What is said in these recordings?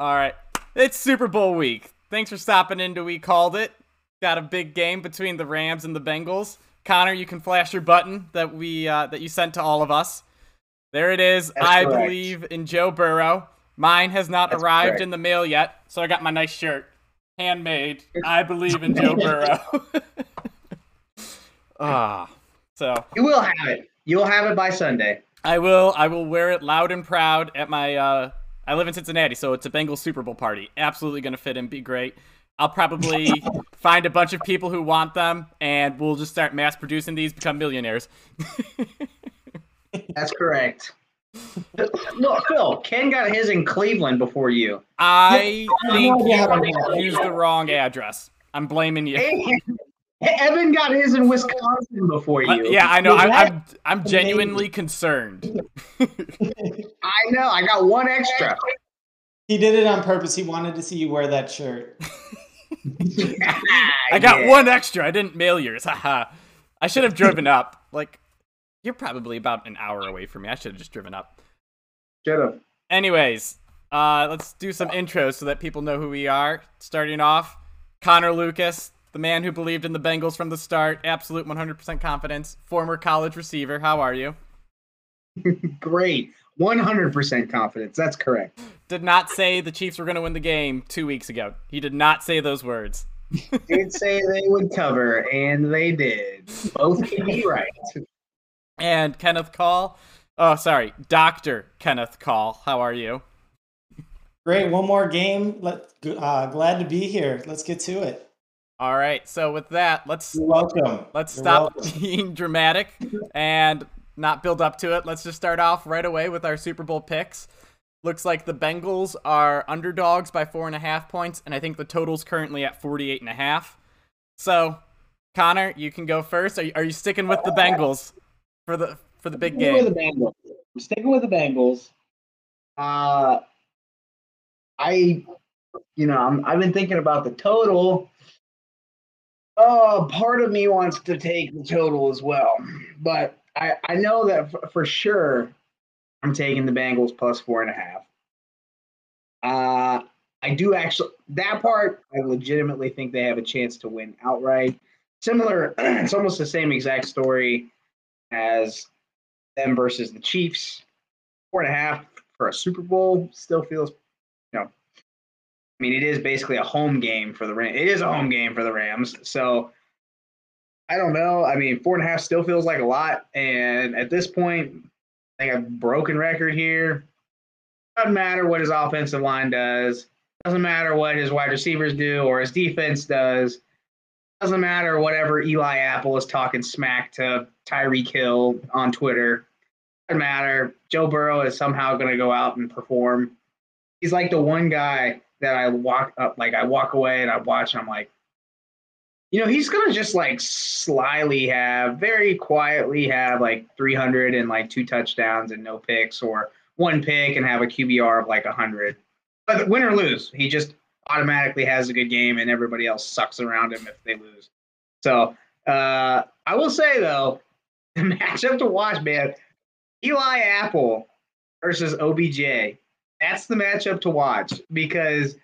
All right. It's Super Bowl week. Thanks for stopping into We Called It. Got a big game between the Rams and the Bengals. Connor, you can flash your button that we uh, that you sent to all of us. There it is. That's I correct. believe in Joe Burrow. Mine has not That's arrived correct. in the mail yet, so I got my nice shirt. Handmade. I believe in Joe Burrow. ah. So You will have it. You'll have it by Sunday. I will. I will wear it loud and proud at my. Uh, I live in Cincinnati, so it's a Bengals Super Bowl party. Absolutely gonna fit and be great. I'll probably find a bunch of people who want them, and we'll just start mass producing these, become millionaires. That's correct. No, Phil. Ken got his in Cleveland before you. I think no idea how to you do used the wrong address. I'm blaming you. Hey, Evan got his in Wisconsin before Uh, you. yeah, I know. I, that I'm I'm genuinely concerned. I know. I got one extra. He did it on purpose. He wanted to see you wear that shirt. I got Yeah. one extra. I didn't mail yours. Haha. I should have driven up. Like, you're probably about an hour away from me. I should have just driven up. Shut up. Anyways, uh, let's do some intros so that people know who we are. Starting off, Connor Lucas, the man who believed in the Bengals from the start, absolute 100% confidence, former college receiver. How are you? Great. 100% confidence. That's correct. Did not say the Chiefs were going to win the game two weeks ago. He did not say those words. Did say they would cover, and they did. Both can be right. And Kenneth Call. Oh, sorry, Doctor Kenneth Call. How are you? Great. One more game. Let, uh, glad to be here. Let's get to it. All right. So with that, let's You're welcome. let's You're stop welcome. being dramatic and not build up to it. Let's just start off right away with our Super Bowl picks. Looks like the Bengals are underdogs by four and a half points, and I think the total's currently at 48 and a half. So, Connor, you can go first. Are you, are you sticking with the Bengals for the for the big Sticking with game? the Bengals. I'm sticking with the Bengals. Uh, I, you know, I'm, I've been thinking about the total. Oh, part of me wants to take the total as well, but I, I know that f- for sure I'm taking the Bengals plus four and a half. Uh, I do actually that part. I legitimately think they have a chance to win outright. Similar, it's almost the same exact story as them versus the Chiefs. Four and a half for a Super Bowl still feels, you know, I mean, it is basically a home game for the Rams. It is a home game for the Rams. So I don't know. I mean, four and a half still feels like a lot. And at this point, I think a broken record here. Doesn't matter what his offensive line does. Doesn't matter what his wide receivers do or his defense does. Doesn't matter whatever Eli Apple is talking smack to Tyreek Hill on Twitter. Doesn't matter. Joe Burrow is somehow going to go out and perform. He's like the one guy that I walk up, like I walk away and I watch, and I'm like, you know, he's to just like slyly have, very quietly have like 300 and like two touchdowns and no picks, or one pick and have a QBR of like 100. But win or lose, he just automatically has a good game, and everybody else sucks around him if they lose. So uh, I will say though, the matchup to watch, man, Eli Apple versus OBJ. That's the matchup to watch because,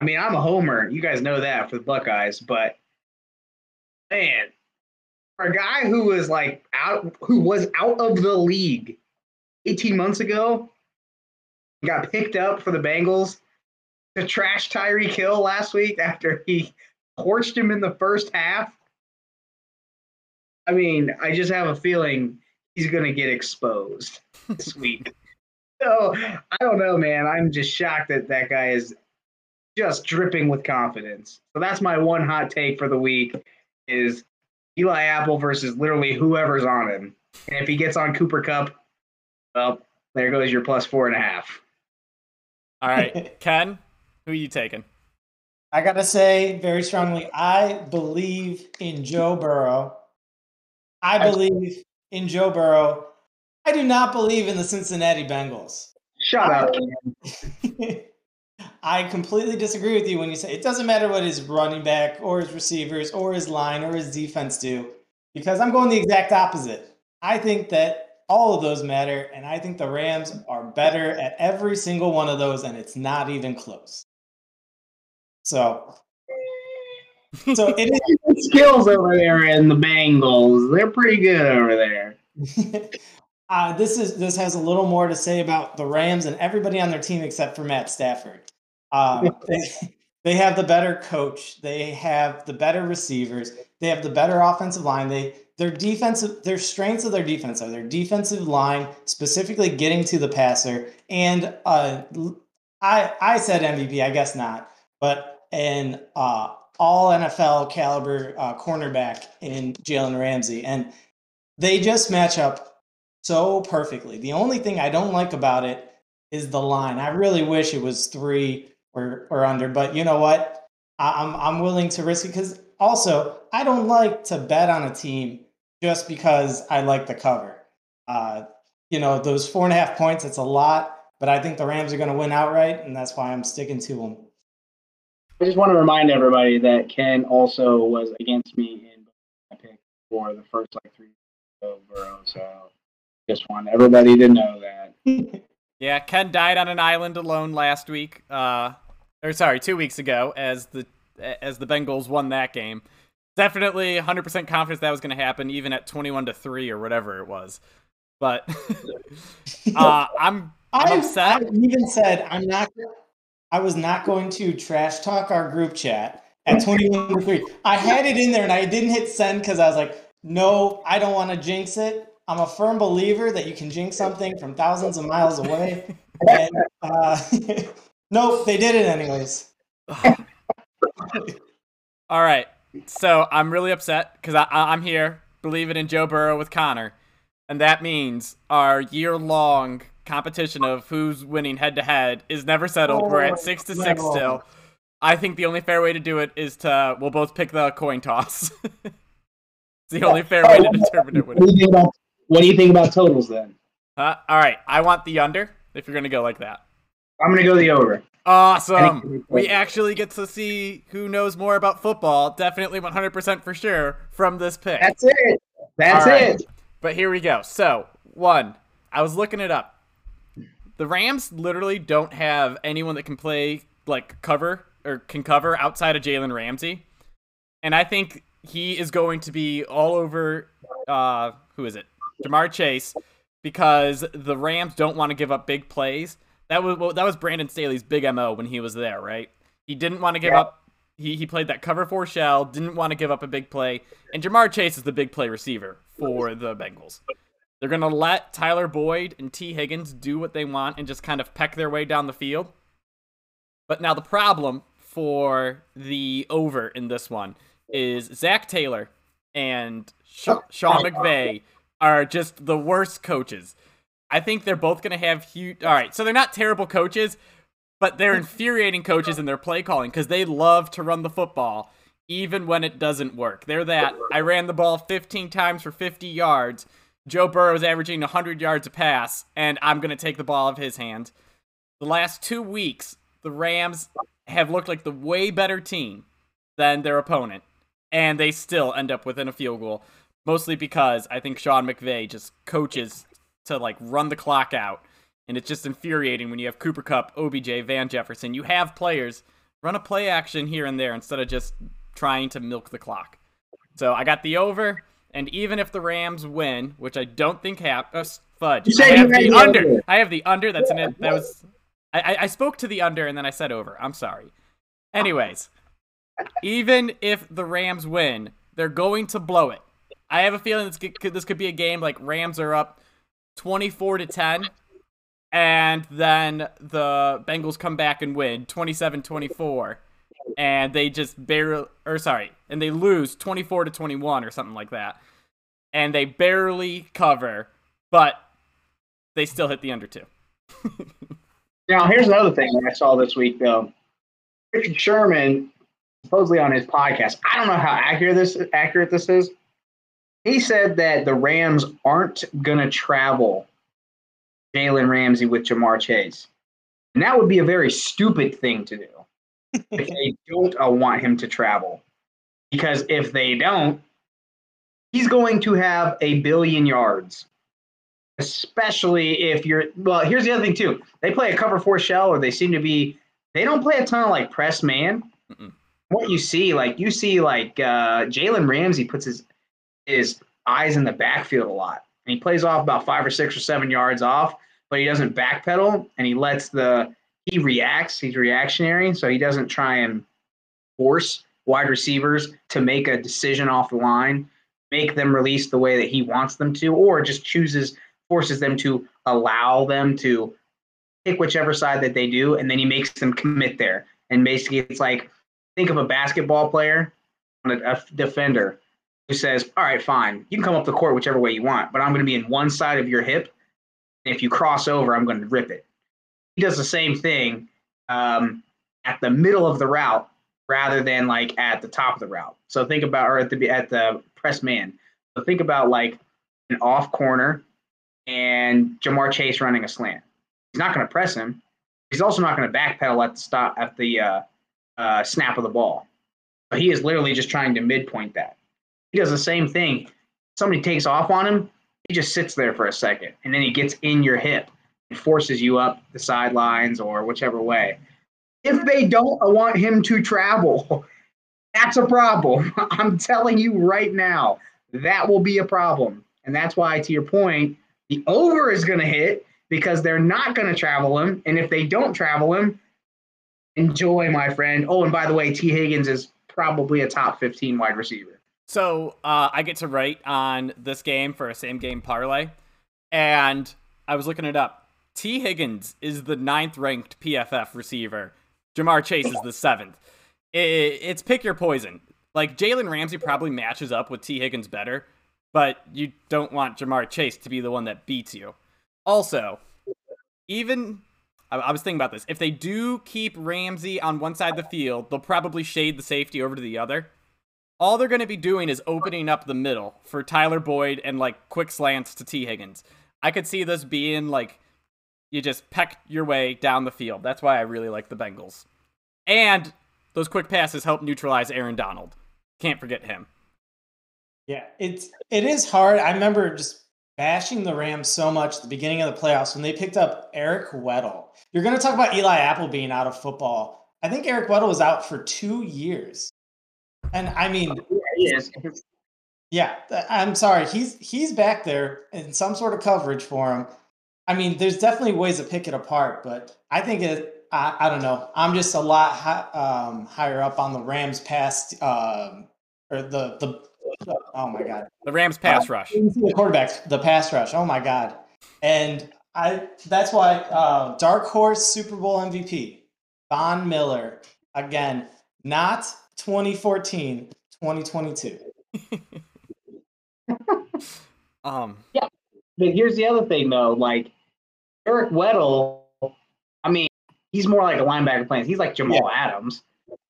I mean, I'm a homer. You guys know that for the Buckeyes, but man, for a guy who was like out, who was out of the league 18 months ago, got picked up for the Bengals to trash Tyreek Hill last week after he torched him in the first half. I mean, I just have a feeling he's going to get exposed this week. So I don't know, man. I'm just shocked that that guy is just dripping with confidence. So that's my one hot take for the week: is Eli Apple versus literally whoever's on him. And if he gets on Cooper Kupp, well, there goes your plus four and a half. All right, Ken, who are you taking? I gotta say very strongly, I believe in Joe Burrow. I believe in Joe Burrow. I do not believe in the Cincinnati Bengals. Shut up. I completely disagree with you when you say it doesn't matter what his running back or his receivers or his line or his defense do, because I'm going the exact opposite. I think that all of those matter, and I think the Rams are better at every single one of those, and it's not even close. So, so it is skills over there in the Bengals. They're pretty good over there. uh, this is this has a little more to say about the Rams and everybody on their team except for Matt Stafford. Um, they, they have the better coach. They have the better receivers. They have the better offensive line. They their defensive their strengths of their defense are their defensive line, specifically getting to the passer. And uh, I I said MVP, I guess not, but an uh, all NFL caliber uh, cornerback in Jalen Ramsey, and they just match up so perfectly. The only thing I don't like about it is the line. I really wish it was three or or under, but you know what? I, I'm I'm willing to risk it because also I don't like to bet on a team just because I like the cover. Uh, you know, those four and a half points, it's a lot, but I think the Rams are going to win outright, and that's why I'm sticking to them. I just want to remind everybody that Ken also was against me in my pick for the first like three Burrow, so just want everybody to know that. yeah, Ken died on an island alone last week, uh, or sorry, two weeks ago, as the as the Bengals won that game definitely 100% confidence that was going to happen, even at 21 to three or whatever it was. But uh, I'm, I'm upset. I even said I'm not. I was not going to trash talk our group chat at 21 to three. I had it in there and I didn't hit send because I was like, no, I don't want to jinx it. I'm a firm believer that you can jinx something from thousands of miles away. And uh, nope, they did it anyways. All right. So I'm really upset because I'm here believing in Joe Burrow with Connor, and that means our year-long competition of who's winning head-to-head is never settled. Oh, We're at six to six no. still. I think the only fair way to do it is to we'll both pick the coin toss. it's the only fair way to determine it. What do, you think about, what do you think about totals then? Uh, all right, I want the under if you're gonna go like that. I'm gonna go the over. Awesome. We actually get to see who knows more about football, definitely 100% for sure, from this pick. That's it. That's it. But here we go. So, one, I was looking it up. The Rams literally don't have anyone that can play like cover or can cover outside of Jalen Ramsey. And I think he is going to be all over uh who is it? Ja'Marr Chase because the Rams don't want to give up big plays. That was well, that was Brandon Staley's big mo when he was there, right? He didn't want to give yeah. up. He he played that cover four shell, didn't want to give up a big play, and Ja'Marr Chase is the big play receiver for the Bengals. They're gonna let Tyler Boyd and Tee Higgins do what they want and just kind of peck their way down the field. But now the problem for the over in this one is Zac Taylor and oh, Sean oh, McVay are just the worst coaches. I think they're both going to have huge. All right, so they're not terrible coaches, but they're mm-hmm. infuriating coaches in their play calling because they love to run the football even when it doesn't work. They're that. I ran the ball 15 times for 50 yards. Joe Burrow is averaging 100 yards a pass, and I'm going to take the ball of his hand. The last two weeks, the Rams have looked like the way better team than their opponent, and they still end up within a field goal. Mostly because I think Sean McVay just coaches to like run the clock out. And it's just infuriating when you have Cooper Kupp, OBJ, Van Jefferson. You have players run a play action here and there instead of just trying to milk the clock. So I got the over, and even if the Rams win, which I don't think happens, uh, fudge. I have the under. under. I have the under. That's an. That was. I, I spoke to the under and then I said over. I'm sorry. Anyways, even if the Rams win, they're going to blow it. I have a feeling this could, this could be a game like Rams are up 24 to 10 and then the Bengals come back and win 27-24 and they just barely or sorry, and they lose 24 to 21 or something like that. And they barely cover, but they still hit the under two. now, here's another thing that I saw this week though. Richard Sherman supposedly on his podcast. I don't know how accurate this accurate this is he said that the Rams aren't going to travel Jalen Ramsey with Ja'Marr Chase. And that would be a very stupid thing to do if they don't uh, want him to travel. Because if they don't, he's going to have a billion yards. especially if you're. Well, here's the other thing too. They play a cover four shell, or they seem to be. They don't play a ton of like press man. Mm-mm. What you see, like you see, like uh, Jalen Ramsey puts his his eyes in the backfield a lot, and he plays off about five or six or seven yards off, but he doesn't backpedal, and he lets the he reacts. He's reactionary, so he doesn't try and force wide receivers to make a decision off the line, make them release the way that he wants them to, or just chooses forces them to allow them to pick whichever side that they do, and then he makes them commit there. And basically, it's like think of a basketball player, a, a defender says, "All right, fine, you can come up the court whichever way you want, but I'm going to be in one side of your hip. And if you cross over, I'm going to rip it." He does the same thing um, at the middle of the route rather than like at the top of the route. So think about or at the at the press man. So think about like an off corner and Ja'Marr Chase running a slant. He's not going to press him. He's also not going to backpedal at the stop at the uh, uh, snap of the ball. But he is literally just trying to midpoint that. He does the same thing. Somebody takes off on him, he just sits there for a second, and then he gets in your hip and forces you up the sidelines or whichever way. If they don't want him to travel, that's a problem. I'm telling you right now, that will be a problem. And that's why, to your point, the over is going to hit because they're not going to travel him. And if they don't travel him, enjoy, my friend. Oh, and by the way, Tee Higgins is probably a top 15 wide receiver. So uh, I get to write on this game for a same game parlay, and I was looking it up. Tee Higgins is the ninth ranked PFF receiver. Ja'Marr Chase is the seventh. It, it's pick your poison. Like Jalen Ramsey probably matches up with Tee Higgins better, but you don't want Ja'Marr Chase to be the one that beats you. Also, even I, I was thinking about this. If they do keep Ramsey on one side of the field, they'll probably shade the safety over to the other. All they're going to be doing is opening up the middle for Tyler Boyd and like quick slants to Tee Higgins. I could see this being like you just peck your way down the field. That's why I really like the Bengals. And those quick passes help neutralize Aaron Donald. Can't forget him. Yeah, it's it is hard. I remember just bashing the Rams so much at the beginning of the playoffs when they picked up Eric Weddle. You're going to talk about Eli Apple being out of football. I think Eric Weddle was out for two years, and I mean, Yes. yeah, I'm sorry. He's he's back there in some sort of coverage for him. I mean, there's definitely ways to pick it apart, but I think it. I, I don't know. I'm just a lot hi, um, higher up on the Rams past um, or the the. Oh my god, The Rams pass rush. the quarterbacks, the pass rush. Oh my god, and I. That's why uh, dark horse Super Bowl MVP Von Miller again, not 2014, 2022. Um, Yeah. But here's the other thing, though. Like Eric Weddle, I mean, he's more like a linebacker playing. He's like Jamal Adams,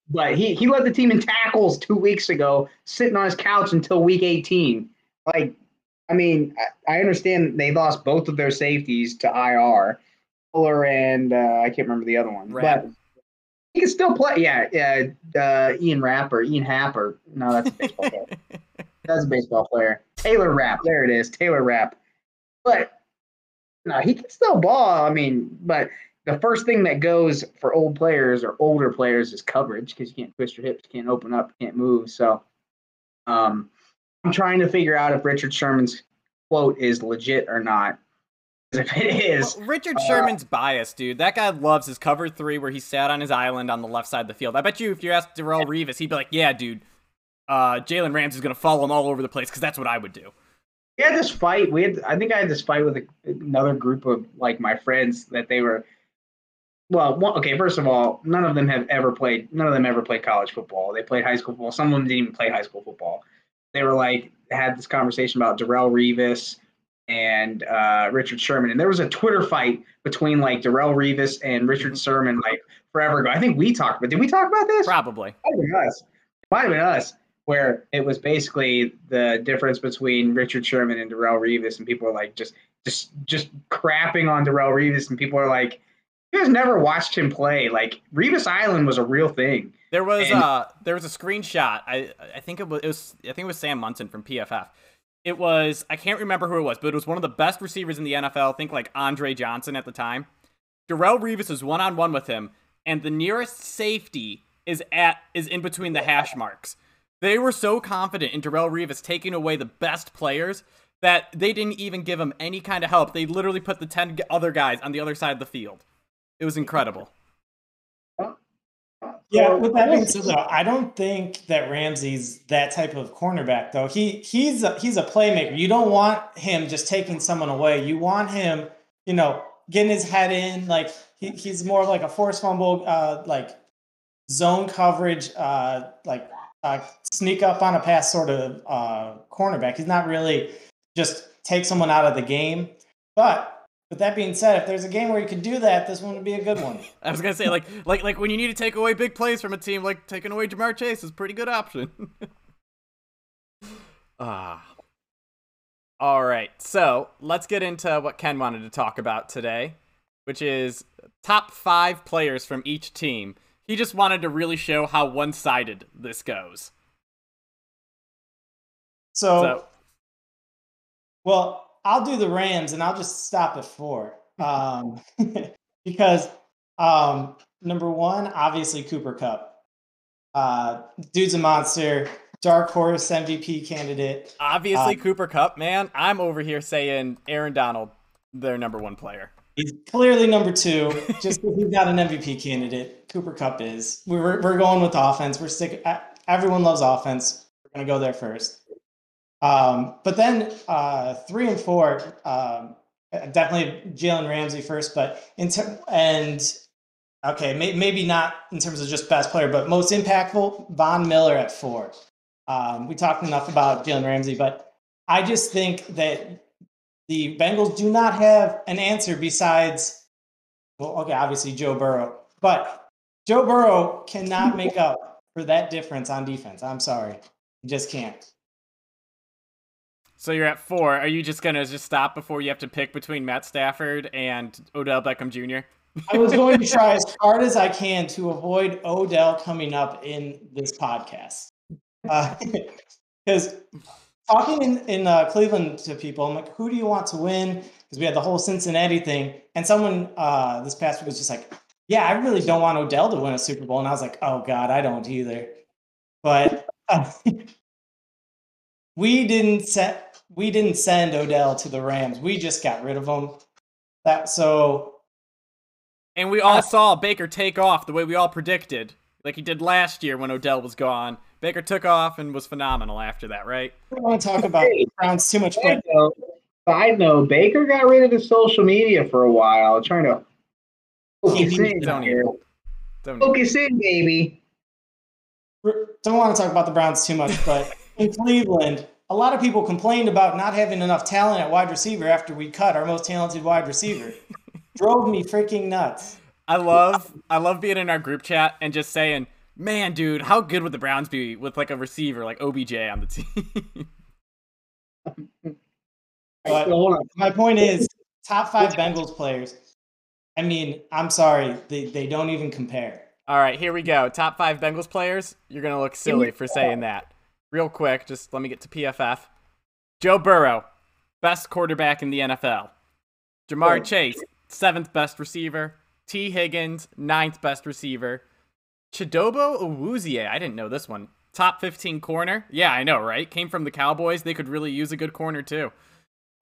but he he led the team in tackles two weeks ago, sitting on his couch until week 18. Like, I mean, I, I understand they lost both of their safeties to IR, Fuller and uh, I can't remember the other one, Rapp. but he can still play. Yeah, yeah. Uh, Ian Rapper, Ian Happer. No, that's a baseball player. That's a baseball player. Taylor Rapp. There it is. Taylor Rapp. But no, he can still ball. I mean, but the first thing that goes for old players or older players is coverage because you can't twist your hips, can't open up, can't move. So um, I'm trying to figure out if Richard Sherman's quote is legit or not. If it is, Well, Richard Sherman's biased, dude. That guy loves his cover three where he sat on his island on the left side of the field. I bet you if you asked Darrelle Revis, he'd be like, yeah, dude, uh, Jalen Ramsey's going to follow him all over the place because that's what I would do. we had this fight. We had, I think I had this fight with a, another group of like my friends that they were. Well, one, okay. First of all, none of them have ever played. None of them ever played college football. They played high school football. Some of them didn't even play high school football. They were like had this conversation about Darrelle Revis and uh, Richard Sherman, and there was a Twitter fight between like Darrelle Revis and Richard Sherman like forever ago. I think we talked about. Did we talk about this? Probably. might have been us. Might have been us, where it was basically the difference between Richard Sherman and Darrelle Revis, and people are like just just just crapping on Darrelle Revis, and people are like, "You guys never watched him play. Like Revis Island was a real thing." There was And- uh there was a screenshot. I I think it was, it was I think it was Sam Monson from PFF. It was I can't remember who it was, but it was one of the best receivers in the NFL. I think like Andre Johnson at the time. Darrelle Revis is one on one with him, and the nearest safety is at is in between the hash marks. They were so confident in Darrelle Revis taking away the best players that they didn't even give him any kind of help. They literally put the 10 other guys on the other side of the field. It was incredible. Yeah, with that being said, though, I don't think that Ramsey's that type of cornerback. Though he he's a, he's a playmaker. You don't want him just taking someone away. You want him, you know, getting his head in. Like he, he's more like a force fumble, uh, like zone coverage, uh, like uh, sneak up on a pass sort of uh, cornerback. He's not really just take someone out of the game. But with that being said, if there's a game where you could do that, this one would be a good one. I was gonna say like like like when you need to take away big plays from a team, like taking away Ja'Marr Chase is a pretty good option. ah. All right, so let's get into what Ken wanted to talk about today, which is top five players from each team. He just wanted to really show how one-sided this goes. So, so well, I'll do the Rams and I'll just stop at four. Um, because um, number one, obviously Cooper Kupp, Uh, dude's a monster. Dark horse MVP candidate. Obviously, um, Cooper Kupp, man. I'm over here saying Aaron Donald, their number one player. He's clearly number two, just because he's not an MVP candidate. Cooper Kupp is. We're, we're going with offense. We're sticking. Everyone loves offense. We're going to go there first. Um, but then uh, three and four, um, definitely Jalen Ramsey first, but in ter- and okay, may- maybe not in terms of just best player, but most impactful, Von Miller at four. Um, we talked enough about Jalen Ramsey, but I just think that the Bengals do not have an answer besides, well, okay, obviously Joe Burrow, but Joe Burrow cannot make up for that difference on defense. I'm sorry, he just can't. So you're at four. Are you just gonna just stop before you have to pick between Matt Stafford and Odell Beckham Jr.? I was going to try as hard as I can to avoid Odell coming up in this podcast. Because uh, talking in, in uh, Cleveland to people, I'm like, who do you want to win? Because we had the whole Cincinnati thing. And someone uh, this past week was just like, yeah, I really don't want Odell to win a Super Bowl. And I was like, oh, God, I don't either. But uh, we didn't set we didn't send Odell to the Rams. We just got rid of him. That so and we all uh, saw Baker take off the way we all predicted, like he did last year when Odell was gone. Baker took off and was phenomenal after that, right? I don't want to talk about hey, Browns too much. Side note, side note, Baker got rid of the social media for a while, trying to focus in don't here. Don't focus in, baby. Don't want to talk about the Browns too much, but in Cleveland, a lot of people complained about not having enough talent at wide receiver after we cut our most talented wide receiver. Drove me freaking nuts. I love I love being in our group chat and just saying, "Man, dude, how good would the Browns be with like a receiver like OBJ on the team?" but my point is, top five Bengals players. I mean, I'm sorry, they, they don't even compare. All right, here we go. Top five Bengals players. You're gonna look silly for saying that real quick, just let me get to PFF. Joe Burrow, best quarterback in the NFL. Ja'Marr Chase, seventh best receiver. Tee Higgins, ninth best receiver. Chidobe Awuzie, I didn't know this one. Top 15 corner. Yeah, I know, right? Came from the Cowboys. They could really use a good corner too.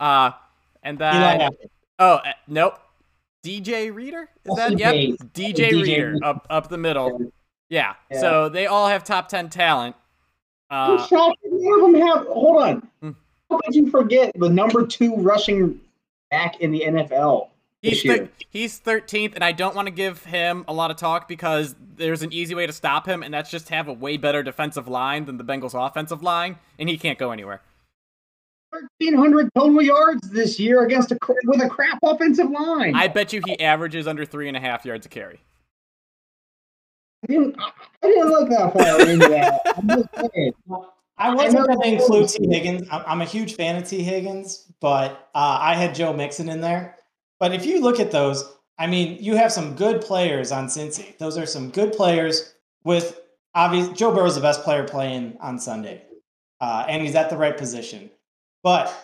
Uh, and then oh uh, nope, DJ Reader is that? Yep, DJ, DJ Reader up up the middle. Yeah. yeah. So they all have top 10 talent. Uh, shocked have them have. Hold on. Hmm. How could you forget the number two rushing back in the NFL? He's thir- he's 13th, and I don't want to give him a lot of talk because there's an easy way to stop him, and that's just have a way better defensive line than the Bengals' offensive line, and he can't go anywhere. 1,300 total yards this year against a with a crap offensive line. I bet you he averages under three and a half yards a carry. I didn't, I didn't look that far into that. I'm just. I wasn't going to include Tee Higgins. I'm a huge fan of Tee Higgins, but uh, I had Joe Mixon in there. But if you look at those, I mean, you have some good players on Cincy. Those are some good players with obvious. Joe Burrow is the best player playing on Sunday, uh, and he's at the right position. But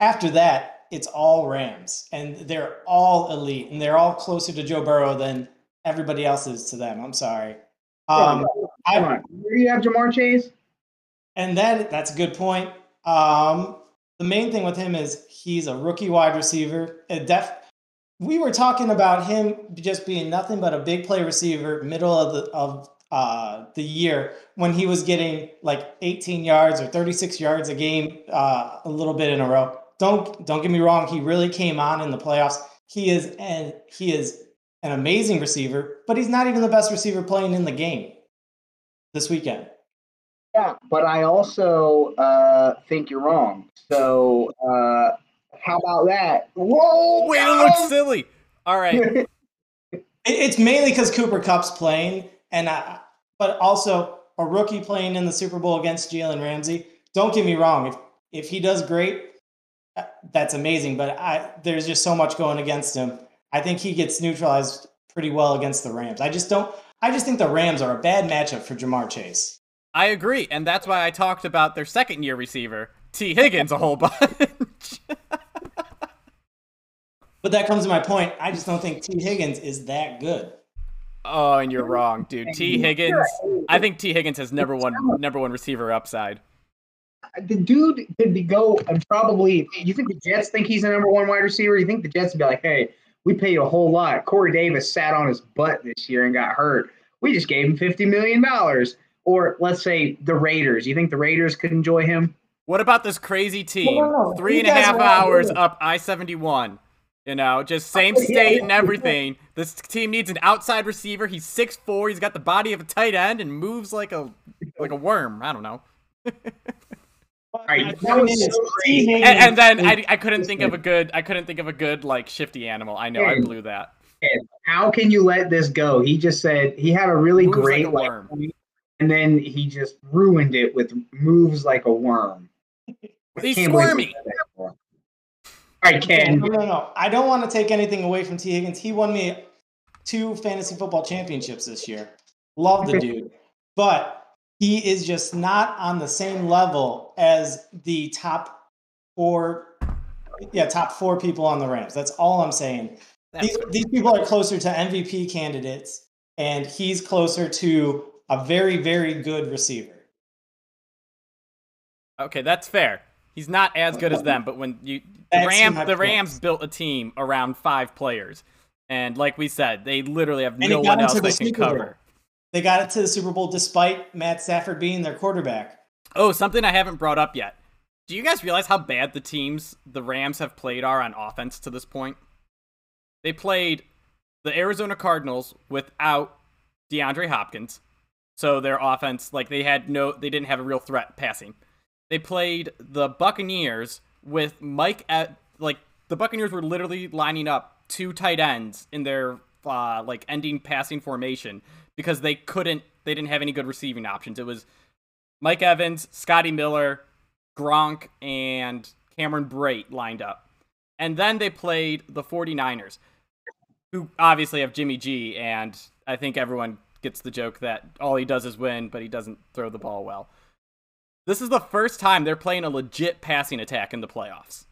after that, it's all Rams, and they're all elite, and they're all closer to Joe Burrow than everybody else is to them. I'm sorry. Um. Where do you have Ja'Marr Chase? and then that's a good point. Um, the main thing with him is he's a rookie wide receiver. A def- we were talking about him just being nothing but a big play receiver, middle of the of uh, the year when he was getting like 18 yards or 36 yards a game, uh, a little bit in a row. Don't don't get me wrong. He really came on in the playoffs. He is and he is an amazing receiver, but he's not even the best receiver playing in the game this weekend. Yeah, but I also uh, think you're wrong. So uh, how about that? Whoa! Way to look silly. All right. It- It's mainly because Cooper Kupp's playing, and I, but also a rookie playing in the Super Bowl against Jalen Ramsey. Don't get me wrong; if if he does great, uh, that's amazing. But I there's just so much going against him. I think he gets neutralized pretty well against the Rams. I just don't. I just think the Rams are a bad matchup for Ja'Marr Chase. I agree, and that's why I talked about their second year receiver, Tee Higgins, a whole bunch. But that comes to my point. I just don't think Tee Higgins is that good. oh, and you're wrong, dude. Tee Higgins. I think Tee Higgins has number one number one receiver upside. the dude could be go and probably. You think the Jets think he's the number one wide receiver? You think the Jets would be like, hey, we pay you a whole lot. Corey Davis sat on his butt this year and got hurt. We just gave him fifty million dollars. Or let's say the Raiders. You think the Raiders could enjoy him? What about this crazy team? No, no, no. Three You and a guys half are all hours up I seventy one. You know, just oh, same state and everything. This team needs an outside receiver. He's six four. He's got the body of a tight end and moves like a like a worm. I don't know. right, My that point was is, so And, and then I, I couldn't think of a good I couldn't think of a good like shifty animal. I know I blew that. How can you let this go? He just said he had a really Moves like great a like, worm. point, and then he just ruined it with moves like a worm. I He's can't believe squirmy. he said. All right, Ken. No, no, no. I don't want to take anything away from Tee Higgins. He won me two fantasy football championships this year. Love the dude. But he is just not on the same level as the top four, yeah, top four people on the Rams. That's all I'm saying. These, these people are closer to MVP candidates, and he's closer to a very, very good receiver. Okay, that's fair. He's not as good as them, but when you the Rams the point. Rams built a team around five players. And like we said, they literally have he no one else they can cover. They got it to the Super Bowl despite Matt Stafford being their quarterback. Oh, something I haven't brought up yet. Do you guys realize how bad the teams the Rams have played are on offense to this point? They played the Arizona Cardinals without DeAndre Hopkins. So their offense, like they had no they didn't have a real threat passing. They played the Buccaneers with Mike at like the Buccaneers were literally lining up two tight ends in their uh, like ending passing formation because they couldn't they didn't have any good receiving options. It was Mike Evans, Scotty Miller, Gronk, and Cameron Brate lined up. And then they played the 49ers, who obviously have Jimmy G, and I think everyone gets the joke that all he does is win, but he doesn't throw the ball well. This is the first time they're playing a legit passing attack in the playoffs.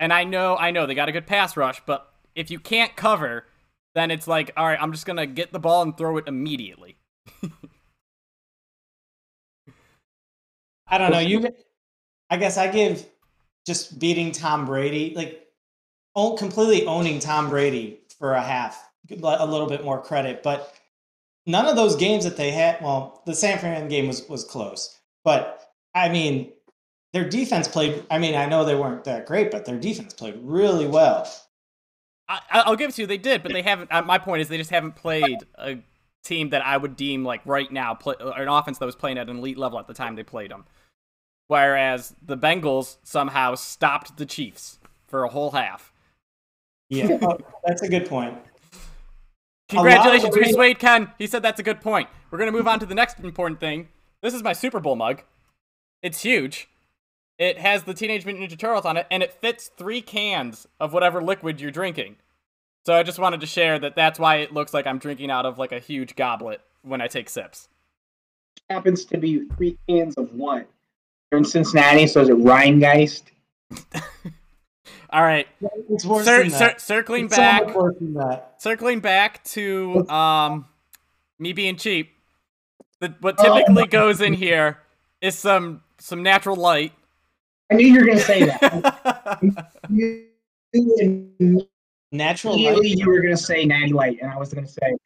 And I know, I know they got a good pass rush, but if you can't cover, then it's like, all right, I'm just going to get the ball and throw it immediately. I don't know. You, I guess I give just beating Tom Brady, like own, completely owning Tom Brady for a half, a little bit more credit. But none of those games that they had, well, the San Fran game was was close, but I mean, their defense played. I mean, I know they weren't that great, but their defense played really well. I, I'll give it to you. They did, but they haven't. Uh, my point is, they just haven't played a team that I would deem like right now, play, or an offense that was playing at an elite level at the time they played them. Whereas the Bengals somehow stopped the Chiefs for a whole half. Yeah, Oh, that's a good point. Congratulations, the we swayed Ken. He said that's a good point. We're gonna move on to the next important thing. This is my Super Bowl mug. It's huge. It has the Teenage Mutant Ninja Turtles on it, and it fits three cans of whatever liquid you're drinking. So I just wanted to share that that's why it looks like I'm drinking out of like a huge goblet when I take sips. Happens to be three cans of what? in Cincinnati, so is it Rhinegeist? All right. It's worse Cir- cir- circling It's back, worse than that. circling back to um, me being cheap. The, what Oh. typically goes in here is some some natural light. I knew you were going to say that. You- Natural Immediately, light. you were going to say Natty Light, and I was going to say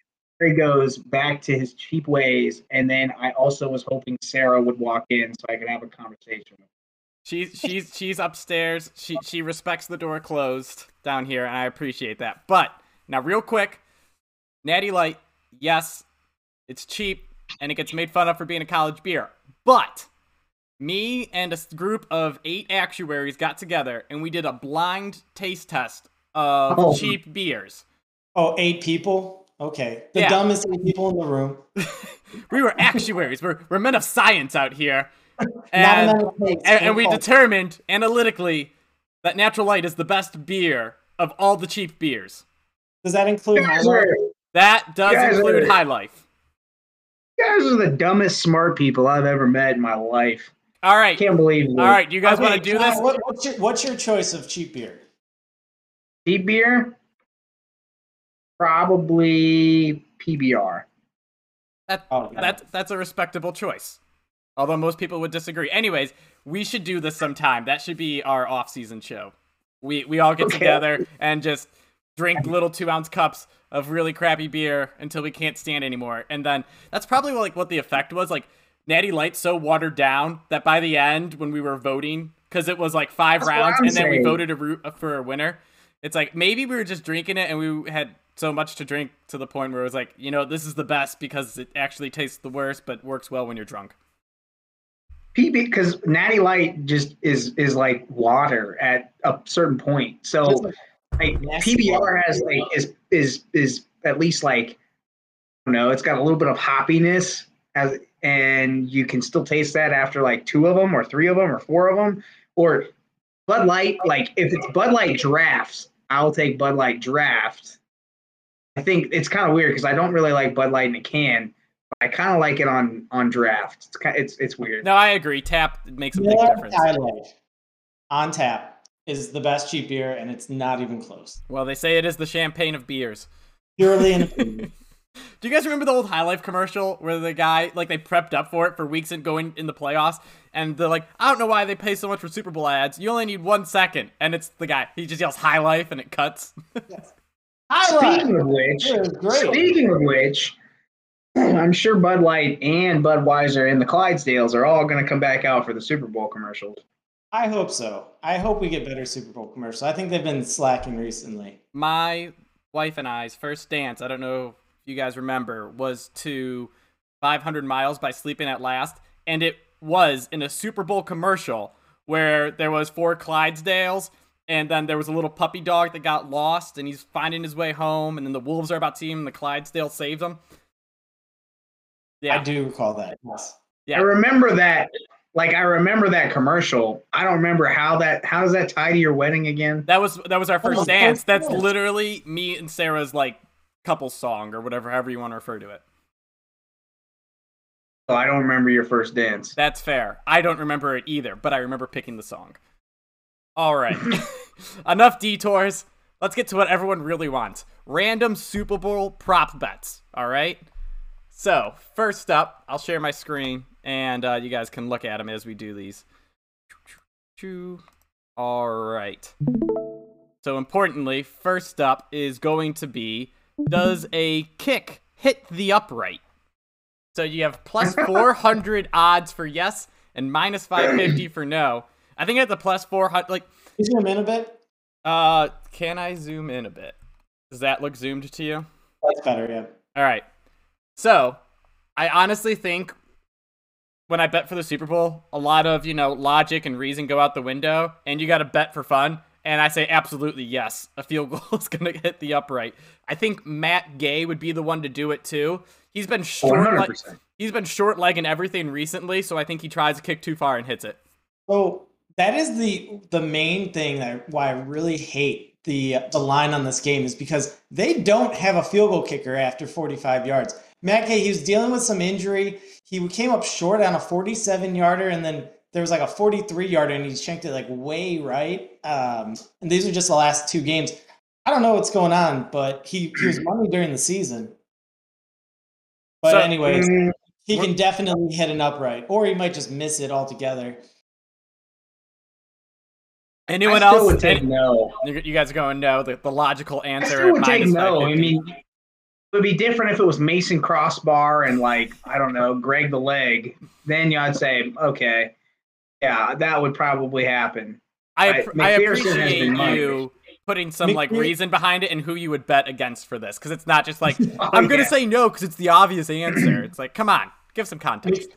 he goes back to his cheap ways. And then I also was hoping Sarah would walk in so I could have a conversation. with her. She's she's she's upstairs. She she respects the door closed down here, and I appreciate that. But now, real quick, Natty Light, yes, it's cheap and it gets made fun of for being a college beer. But me and a group of eight actuaries got together and we did a blind taste test of Oh. cheap beers. Oh, eight people. Okay, the Yeah. dumbest eight people in the room. We were actuaries. we're we're men of science out here, and enough taste, and, and we determined analytically that Natural Light is the best beer of all the cheap beers. Does that include You guys, High Life? are, That does guys include are- High Life. you guys are the dumbest smart people I've ever met in my life. All I right, can't believe all right. Do you guys Okay, want to do John, this? What, what's, your, what's your choice of cheap beer? Cheap beer? Probably PBR. That, Oh, yeah. that that's a respectable choice. Although most people would disagree. Anyways, we should do this sometime. That should be our off-season show. We we all get Okay. together and just drink little two ounce cups of really crappy beer until we can't stand anymore. And then that's probably like what the effect was. Like Natty Light so watered down that by the end, when we were voting, because it was like five That's rounds, I'm and then we voted a root uh, for a winner. It's like maybe we were just drinking it and we had so much to drink to the point where it was like, you know, this is the best because it actually tastes the worst, but works well when you're drunk. PB because Natty Light just is is like water at a certain point. So like like PBR has like is is is at least like I don't know, it's got a little bit of hoppiness as and you can still taste that after like two of them or three of them or four of them or Bud Light like if it's Bud Light drafts, I'll take Bud Light draft. I think it's kind of weird because I don't really like Bud Light in a can. But I kind of like it on on draft. It's kind it's it's weird. No, I agree. Tap makes a big Miller difference. High Life on tap is the best cheap beer, and it's not even close. Well, they say it is the champagne of beers. Purely an opinion. Do you guys remember the old High Life commercial where the guy like they prepped up for it for weeks and going in the playoffs, and they're like, I don't know why they pay so much for Super Bowl ads. You only need one second, and it's the guy. He just yells High Life and it cuts. High Life. Speaking of which, It was great. speaking of which, I'm sure Bud Light and Budweiser and the Clydesdales are all going to come back out for the Super Bowl commercials. I hope so. I hope we get better Super Bowl commercials. I think they've been slacking recently. My wife and I's first dance, I don't know if you guys remember, was to 500 Miles by Sleeping at Last, and it was in a Super Bowl commercial where there was four Clydesdales, and then there was a little puppy dog that got lost, and he's finding his way home, and then the wolves are about to eat him, and the Clydesdale saves him. Yeah, I do recall that. Yes. Yeah. I remember that. Like I remember that commercial. I don't remember how that. How does that tie to your wedding again? that was that was our oh, first Oh, dance. That's literally me and Sarah's like couple song or whatever, however you want to refer to it. Oh, I don't remember your first dance. That's fair. I don't remember it either, but I remember picking the song. All right. Enough detours. Let's get to what everyone really wants random Super Bowl prop bets. All right. So, first up, I'll share my screen and uh, you guys can look at them as we do these. All right. So, importantly, first up is going to be Does a kick hit the upright? So you have plus 400 odds for yes and minus 550 for no. I think at the plus 400, like, Can you zoom in a bit? uh, can I zoom in a bit? Does that look zoomed to you? That's better, yeah. All right. So, I honestly think when I bet for the Super Bowl, a lot of, you know, logic and reason go out the window, and you got to bet for fun. And I say absolutely yes. A field goal is going to hit the upright. I think Matt Gay would be the one to do it too. He's been short, le- oh, he's been short legging everything recently, so I think he tries to kick too far and hits it. So that is the the main thing that why I really hate the the line on this game is because they don't have a field goal kicker after 45 yards. Matt Gay, he was dealing with some injury. He came up short on a 47 yarder, and then there was like a 43 yarder and he shanked it like way right. Um, and these are just the last two games. I don't know what's going on, but he, he was money during the season. But So- anyways, Mm, he can definitely hit an upright, or he might just miss it altogether. Anyone I still else? would take no. you you guys are going no. The, the logical I answer. still would take no. I mean, it would be different if it was Mason Crossbar and like I don't know Greg the Leg. Then I'd say okay, yeah, that would probably happen. I, I- appr- I appreciate you putting some like reason behind it and who you would bet against for this because it's not just like Oh, I'm gonna yeah. say no because it's the obvious answer. It's like come on, give some context.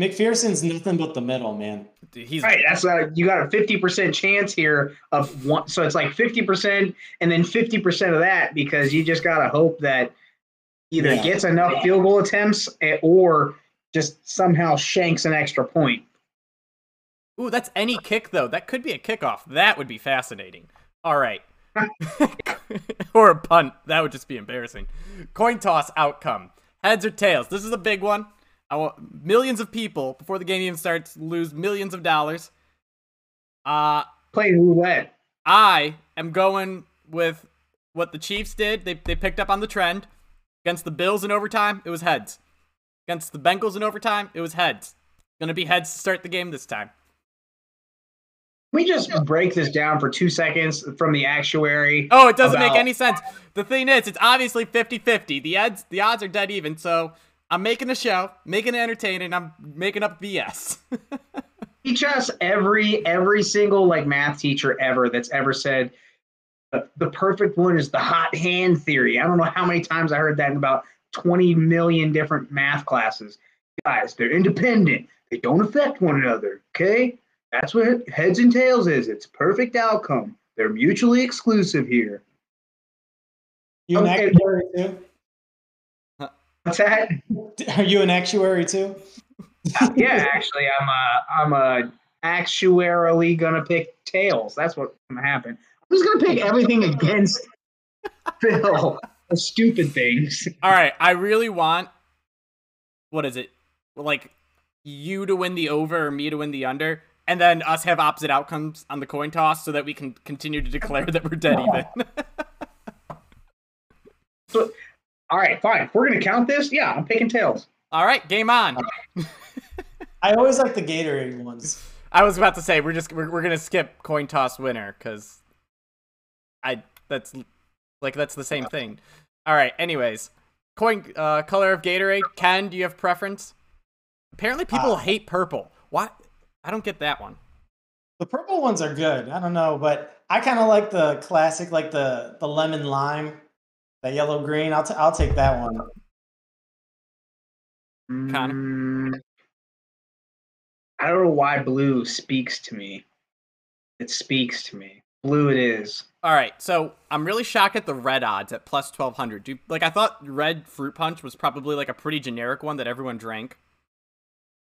McPherson's nothing but the middle, man. He's Right, that's a, you got a fifty percent chance here of one. So it's like fifty percent, and then fifty percent of that because you just gotta hope that either Yeah. gets enough field goal attempts eh, or just somehow shanks an extra point. Ooh, that's any kick though. That could be a kickoff. That would be fascinating. All right. or a punt. That would just be embarrassing. Coin toss outcome. Heads or tails. This is a big one. I want millions of people before the game even starts lose millions of dollars. Uh Play roulette. I am going with what the Chiefs did. They they picked up on the trend against the Bills in overtime. It was heads. Against the Bengals in overtime, it was heads. Gonna be heads to start the game this time. We just break this down for two seconds from the actuary? Oh, it doesn't make any sense. The thing is, it's obviously 50-50. The odds the odds are dead even, so I'm making a show, making it entertaining, I'm making up BS. Teach us every every single like math teacher ever that's ever said the perfect one is the hot hand theory. I don't know how many times I heard that in about 20 million different math classes. Guys, they're independent. They don't affect one another. Okay? That's what heads and tails is. It's perfect outcome. They're mutually exclusive here. You an Okay. actuary too? What's that? Are you an actuary too? yeah, actually, I'm uh I'm uh actuarially gonna pick tails. That's what's gonna happen. I'm just gonna pick everything against Phil. The stupid things. All right, I really want what is it? Like you to win the over or me to win the under, and then us have opposite outcomes on the coin toss so that we can continue to declare that we're dead even. so, All right, fine. If we're gonna count this, yeah, I'm picking tails. All right, game on. I always like the Gatorade ones. I was about to say we're just we're, we're gonna skip coin toss winner because I that's like that's the same thing. All right. Anyways, coin uh, color of Gatorade. Ken, do you have preference? Apparently, people Uh, hate purple. What? I don't get that one. The purple ones are good. I don't know, but I kind of like the classic, like the the lemon lime, the yellow green. I'll t- I'll take that one. Connor? Mm, I don't know why blue speaks to me. It speaks to me. Blue it is. All right. So I'm really shocked at the red odds at plus twelve hundred. Do like I thought red fruit punch was probably like a pretty generic one that everyone drank.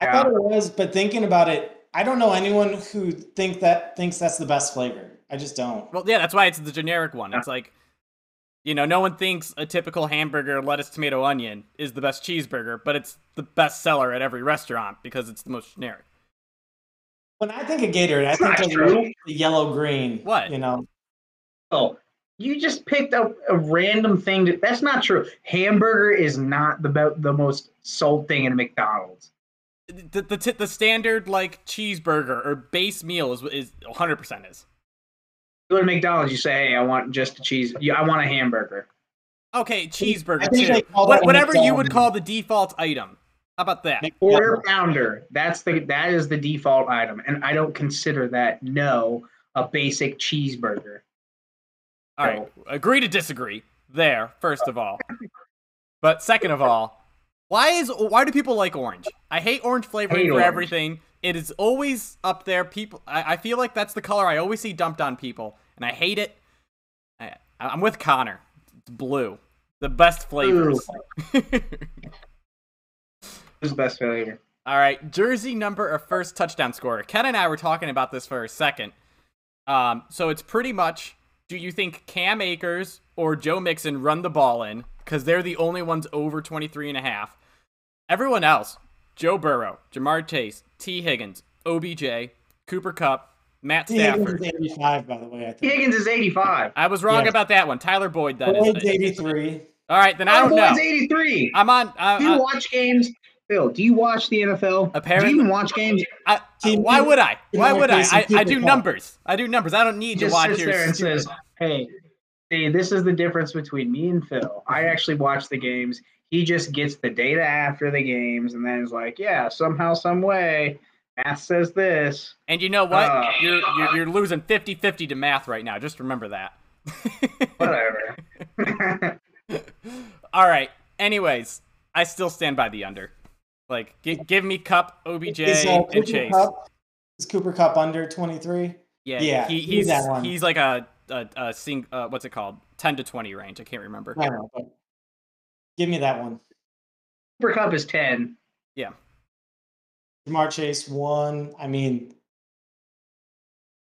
I Yeah. thought it was, but thinking about it, I don't know anyone who think that thinks that's the best flavor. I just don't. Well, yeah, that's why it's the generic one. It's like, you know, no one thinks a typical hamburger, lettuce, tomato, onion is the best cheeseburger, but it's the best seller at every restaurant because it's the most generic. When I think of Gatorade, I think not of true. the yellow green. What? You know, Oh, you just picked up a random thing. To, that's not true. Hamburger is not the be- the most sold thing in McDonald's. The the, t- the standard like cheeseburger or base meal is is 100% is. You go to McDonald's, you say, "Hey, I want just a cheese. Yeah, I want a hamburger." Okay, cheeseburger I think too. call What, whatever you would call the default item. How about that? Quarter pounder. That's the that is the default item, and I don't consider that no a basic cheeseburger. All right, agree to disagree there. First of all, but second of all, why is why do people like orange? I hate orange flavoring Hate for orange. everything. It is always up there. People, I, I feel like that's the color I always see dumped on people, and I hate it. I, I'm with Connor. It's blue, the best flavors. Who's the best flavor? All right, jersey number or first touchdown scorer. Ken and I were talking about this for a second. Um, so it's pretty much do you think Cam Akers or Joe Mixon run the ball in because they're the only ones over 23 and a half? Everyone else, Joe Burrow, Ja'Marr Chase, Tee Higgins, OBJ, Cooper Kupp, Matt Tee Higgins Stafford. is 85, by the way. I think. Higgins is 85. I was wrong Yes. about that one. Tyler Boyd. Then is Boyd's 83. all right. Then I don't know. Boyd's 83. I'm on. Uh, Do you uh, watch games? Phil, do you watch the NFL? Apparently- Do you even watch games? I, Team- why would I? Why would I? I, I do Kupp. numbers. I do numbers. I don't He need to watch sits your. there and says, hey, see, this is the difference between me and Phil. I actually watch the games. He just gets the data after the games and then is like, yeah, somehow, some way, math says this. And you know what? Uh, you're, you're you're losing 50-50 to math right now. Just remember that. Whatever. All right. Anyways, I still stand by the under. Like, gi- give me Kupp, OBJ, Is, uh, and Chase. Kupp, is Cooper Kupp under 23? Yeah, Yeah, he, give he's that one. he's like a a, a sing. Uh, what's it called? Ten to twenty range. I can't remember. I don't know, but give me that one. Super Cup is 10. Yeah. Ja'Marr Chase, one. I mean,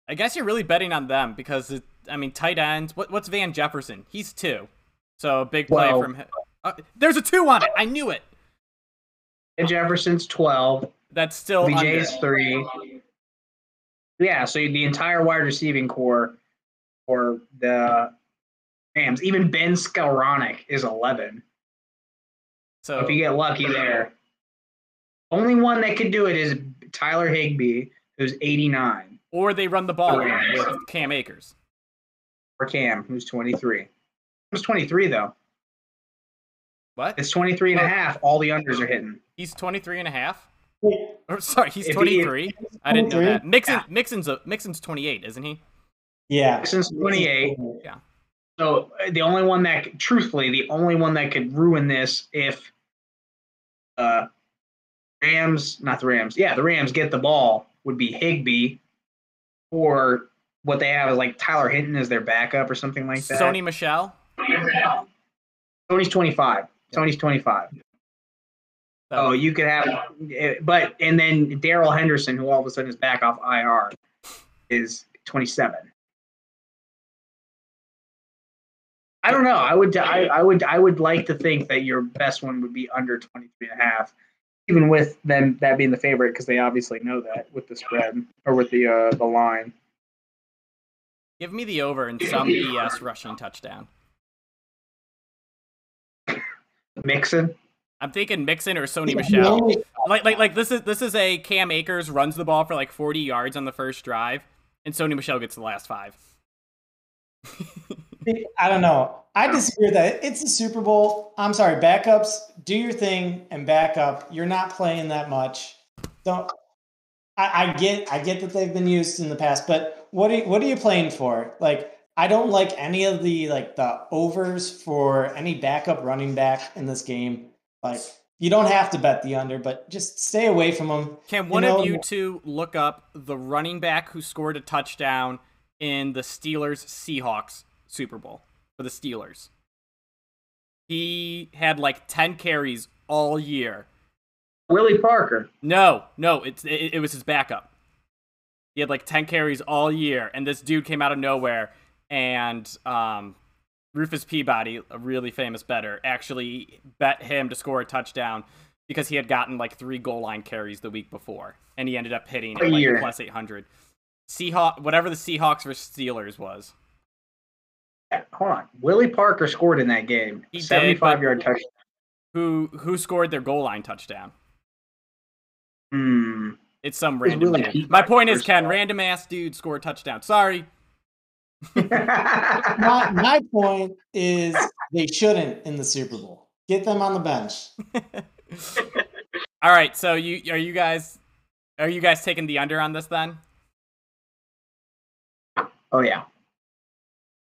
I guess you're really betting on them because it, I mean, tight ends. What what's Van Jefferson? He's two, so big play Well- from him. Uh, there's a two on it. I knew it. And Jefferson's 12. That's still BJ under. is 3. Yeah, so the entire wide receiving core for the Rams, even Ben Skowronek is 11. So if you get lucky there. Only one that could do it is Tyler Higbee, who's 89, or they run the ball with Cam Akers. or Cam, who's 23. Who's 23 though? What? It's 23 and a half. All the unders are hitting. He's 23 and a half. wait, Or sorry, he's If he- 23. I didn't know that. Mixon, Yeah. Mixon's a, Mixon's 28, isn't he? yeah. Since 28. Yeah. So uh, the only one that, truthfully, the only one that could ruin this if uh Rams, not the Rams, yeah, the Rams get the ball would be Higbee, or what they have is like Tyler Hinton as their backup or something like that. Sony Michel. Tony's 25. Tony's 25. So, Oh, you could have, eh, but and then Darrell Henderson, who all of a sudden is back off IR, is 27. I don't know. I would, I, I would, I would like to think that your best one would be under 23 and a half, even with them that being the favorite because they obviously know that with the spread or with the uh, the line. give me the over and some BS rushing touchdown. Mixon, I'm thinking Mixon or Sony Michel. only- Like, like, like this is this is a Cam Akers runs the ball for like 40 yards on the first drive, and Sony Michel gets the last five. I don't know. I disagree with that. It's the Super Bowl. I'm sorry, backups, do your thing and back up. You're not playing that much. Don't. I, I get. I get that they've been used in the past, but what are you, what are you playing for? Like, I don't like any of the like the overs for any backup running back in this game. Like, you don't have to bet the under, but just stay away from them. Can one know- of you two look up the running back who scored a touchdown in the Steelers Seahawks Super Bowl for the Steelers? He had like 10 carries all year. Willie Parker. No, no, it's it, it was his backup. He had like 10 carries all year, and this dude came out of nowhere, and um, Rufus Peabody, a really famous better, actually bet him to score a touchdown because he had gotten like three goal line carries the week before, and he ended up hitting like year? plus 800. Seahawk, whatever the Seahawks versus Steelers was. Yeah, hold on. Willie Parker scored in that game. He 75 but- yard touchdown. Who who scored their goal line touchdown? Hmm. It's some was random Willie dude. My point is, first Ken, random ass dude score a touchdown. Sorry. My, my point is they shouldn't in the Super Bowl. Get them on the bench. All right, so you are you guys are you guys taking the under on this then? oh yeah.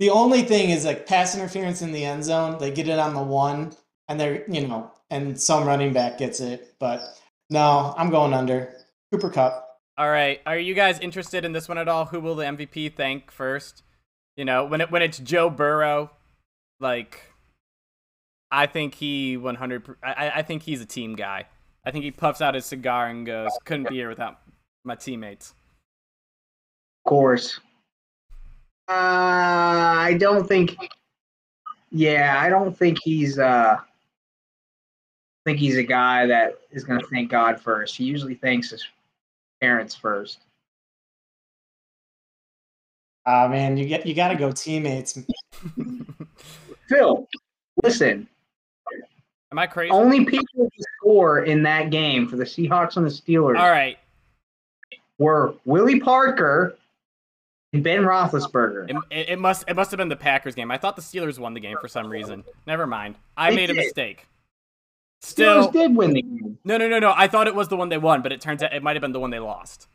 The only thing is like pass interference in the end zone. They get it on the one, and they're you know, and some running back gets it. But no, I'm going under. Cooper Kupp. All right, are you guys interested in this one at all? Who will the MVP thank first? You know, when it when it's Joe Burrow, like I think he 100 I I think he's a team guy. I think he puffs out his cigar and goes, "Couldn't be here without my teammates." Of course. Uh, I don't think. Yeah, I don't think he's. Uh, I think he's a guy that is going to thank God first. He usually thanks his parents first. Ah man, you get you got to go teammates. Phil, listen. Am I crazy? Only people to score in that game for the Seahawks and the Steelers All right. were Willie Parker and Ben Roethlisberger. It, it, it must it must have been the Packers game. I thought the Steelers won the game for some reason. Never mind. I They made a did. mistake. Steelers Still, did win the game. no, no, no, no. I thought it was the one they won, but it turns out it might have been the one they lost.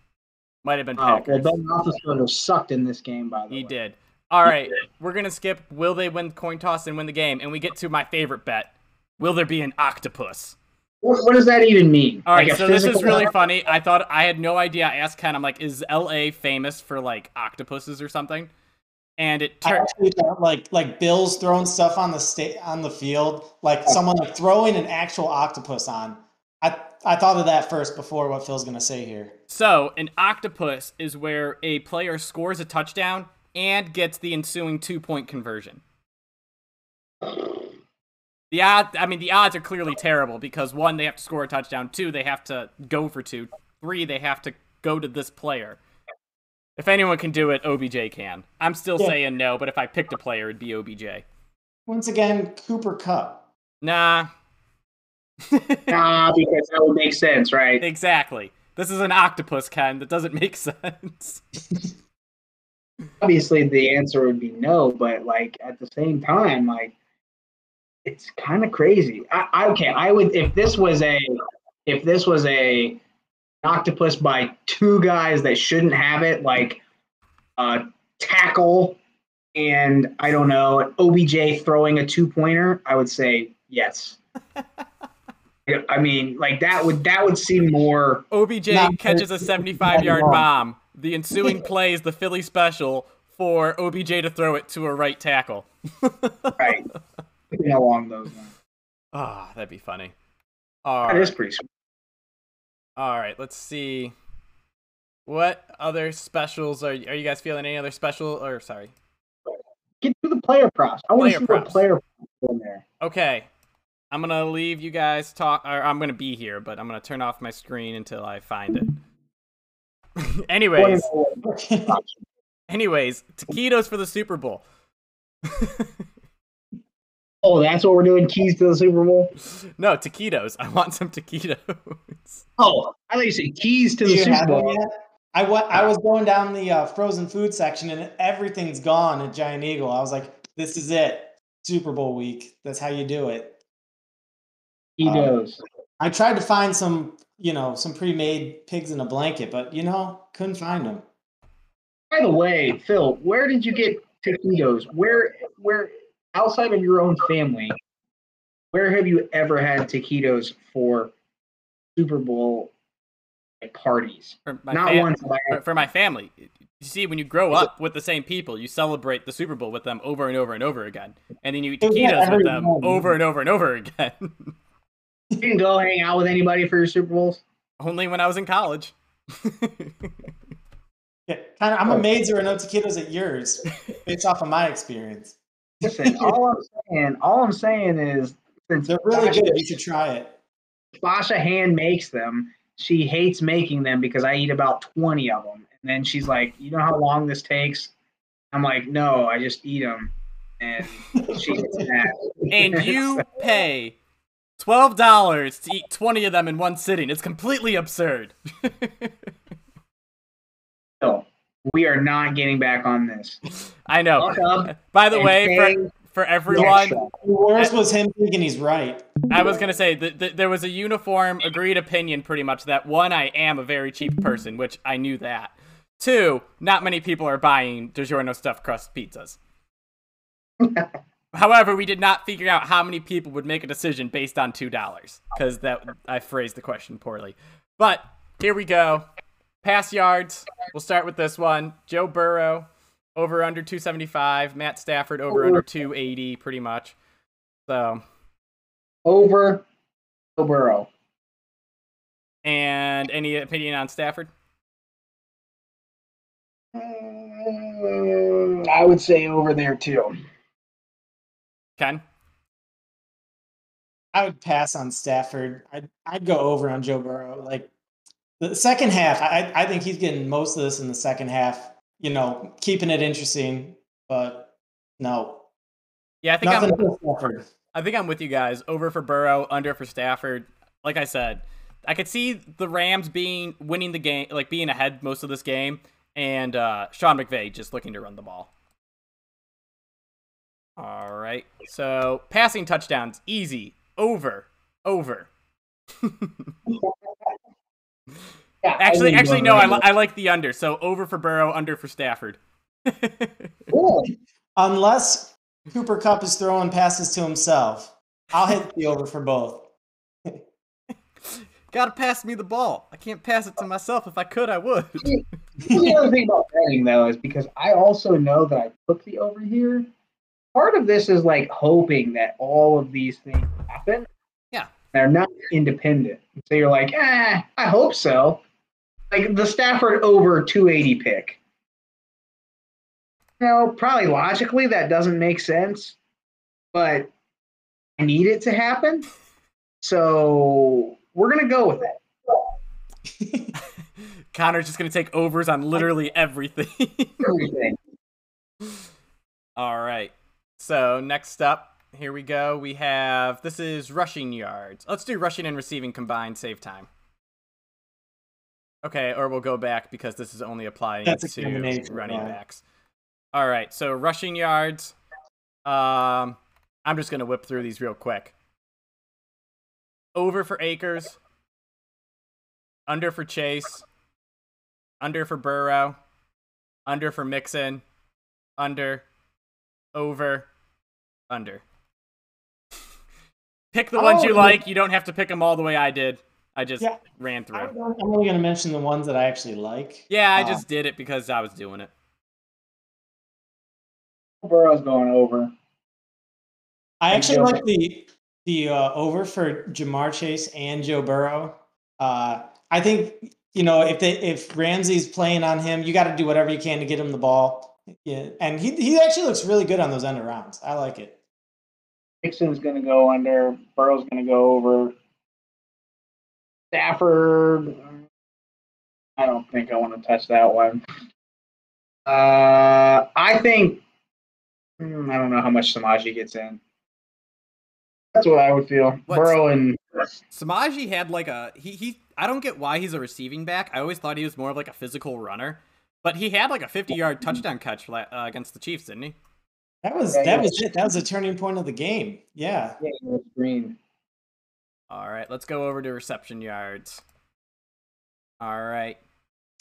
Might have been Oh, well, Ben Roethlisberger sucked in this game, by the he way. He did. All right, we're gonna skip. Will they win coin toss and win the game? And we get to my favorite bet. Will there be an octopus? What, what does that even mean? All right, Like a so this is physical- really funny. I thought I had no idea. I asked Ken. I'm like, is L.A. famous for like octopuses or something? And it I turned. like like Bills throwing stuff on the state on the field, like someone like throwing an actual octopus on. I I thought of that first before what Phil's gonna say here. So, an octopus is where a player scores a touchdown and gets the ensuing two point conversion. The odds, I mean, the odds are clearly terrible because one, they have to score a touchdown. Two, they have to go for two. Three, they have to go to this player. If anyone can do it, OBJ can. I'm still Yeah. saying no, but if I picked a player, it'd be OBJ. Once again, Cooper Kupp. Nah. Nah, because that would make sense, right? exactly. This is an octopus, Ken. That doesn't make sense. Obviously, the answer would be no, but like at the same time, like it's kind of crazy. I, I okay, I would if this was a if this was a octopus by two guys that shouldn't have it, like a tackle and I don't know, an OBJ throwing a two pointer, I would say yes. I mean, like that would that would seem more OBJ catches a 75 yard bomb. The ensuing play is the Philly special for OBJ to throw it to a right tackle. right something along those lines. Ah, that'd be funny. All That is right. pretty sweet. All right, let's see. What other specials are are you guys feeling? Any other special or sorry? Get to the player props. I want to see what player props are in there. Okay. I'm to leave you guys talk or I'm to be here, but I'm to turn off my screen until I find it. anyways, anyways, taquitos for the Super Bowl. Oh, that's what we're doing. Keys to the Super Bowl. No, taquitos. I want some taquitos. Oh, I thought you said keys to Do the you Super have Bowl. yet? I wa- I was going down the uh, frozen food section and everything's gone at Giant Eagle. I was like, this is it. Super Bowl week. That's how you do it. Ketos. I tried to find some, you know, some pre-made pigs in a blanket, but you know, couldn't find them. By the way, Phil, where did you get taquitos? Where, where outside of your own family, where have you ever had taquitos for Super Bowl like, parties? For my, Not fam- once. have I for, for my family. You see, when you grow up with the same people, you celebrate the Super Bowl with them over and over and over again. And then you eat taquitos with them one. over and over and over again. You didn't go hang out with anybody for your Super Bowls. Only when I was in college. Yeah, kind of. I'm Oh. amazed there are no taquitos at yours, based off of my experience. Listen, all I'm saying, all I'm saying is, since They're really Sasha- good. You should try it. Sasha hand makes them. She hates making them because I eat about 20 of them. And then she's like, You know how long this takes? I'm like, No, I just eat them. And she gets mad. and you pay twelve dollars to eat twenty of them in one sitting. It's completely absurd. So, we are not getting back on this. I know. Fuck By the way, for for everyone, extra. The worst was him thinking he's right. I was gonna say that th- there was a uniform agreed opinion, pretty much that one, I am a very cheap person, which I knew that. Two, not many people are buying DiGiorno stuffed crust pizzas. However, we did not figure out how many people would make a decision based on two dollars, because that I phrased the question poorly. But here we go. Pass yards. We'll start with this one. Joe Burrow over under 275. Matt Stafford over under 280, pretty much. So Over Joe Burrow. And any opinion on Stafford? Mm, I would say over there too. Ken? I would pass on Stafford. I'd I'd go over on Joe Burrow. Like the second half, I I think he's getting most of this in the second half. You know, keeping it interesting, but no, Yeah, I think nothing I'm. Stafford. I think I'm with you guys. Over for Burrow, under for Stafford. Like I said, I could see the Rams being winning the game, like being ahead most of this game, and uh, Sean McVay just looking to run the ball. All right. So passing touchdowns, easy. Over. Over. Yeah, Actually, wouldn't actually, no. I, li- I like the under. So over for Burrow, under for Stafford. it. Really? Unless Cooper Kupp is throwing passes to himself, I'll hit the over for both. Gotta pass me the ball. I can't pass it to myself. If I could, I would. the other thing about betting though is because I also know that I took the over here. Part of this is like hoping that all of these things happen. They're not independent. So you're like, eh, I hope so. Like the Stafford over 280 pick. You know, probably logically that doesn't make sense, but I need it to happen. So we're gonna go with it. Connor's just gonna take overs on literally everything. Everything. All right. So next up, here we go. We have this is rushing yards. Let's do rushing and receiving combined. Save time. Okay, or we'll go back because this is only applying to running yeah. backs. All right. So rushing yards. Um, I'm just gonna whip through these real quick. Over for Akers. Under for Chase. Under for Burrow. Under for Mixon. Under. Over. Under. Pick the ones you Oh. like. You don't have to pick them all the way I did. I just Yeah. ran through. I'm only going to mention the ones that I actually like. Yeah, I Uh, just did it because I was doing it. Burrow's going over. I Big actually deal. like the the uh, over for Ja'Marr Chase and Joe Burrow. Uh, I think you know if they if Ramsey's playing on him, you got to do whatever you can to get him the ball. Yeah, and he he actually looks really good on those end of rounds. I like it. Mixon's going to go under. Burrow's going to go over. Stafford. I don't think I want to touch that one. Uh, I think. hmm, I don't know how much Samaje gets in. That's what I would feel. What's- Burrow and Samaje had like a he he. I don't get why he's a receiving back. I always thought he was more of like a physical runner, but he had like a 50 yard touchdown catch uh, against the Chiefs, didn't he? That was Yeah, that yeah. was it. That was a turning point of the game. Yeah. yeah, it was Green. All right, let's go over to reception yards. All right.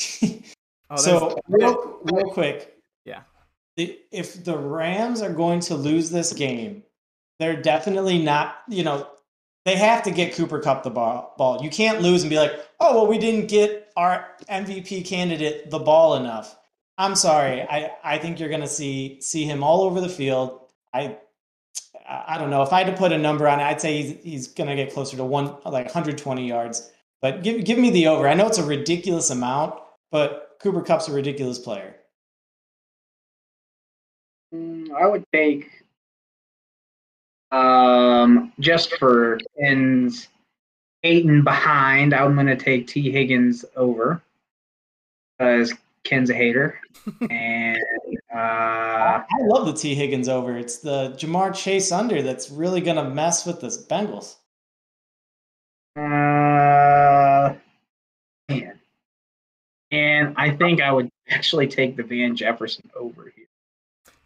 Oh, so real, real quick, Yeah. if the Rams are going to lose this game, they're definitely not. You know, they have to get Cooper Kupp the ball. Ball. You can't lose and be like, oh well, we didn't get our MVP candidate the ball enough. I'm sorry. I I think you're going to see see him all over the field. I. I don't know if I had to put a number on it. I'd say he's he's gonna get closer to one like 120 yards. But give give me the over. I know it's a ridiculous amount, but Cooper Kupp's a ridiculous player. Mm, I would take um just for ends eight and behind. I'm gonna take Tee Higgins over because Ken's a hater, and uh, I love the Tee Higgins over. It's the Ja'Marr Chase under that's really gonna mess with the Bengals. uh man, and I think I would actually take the Van Jefferson over here.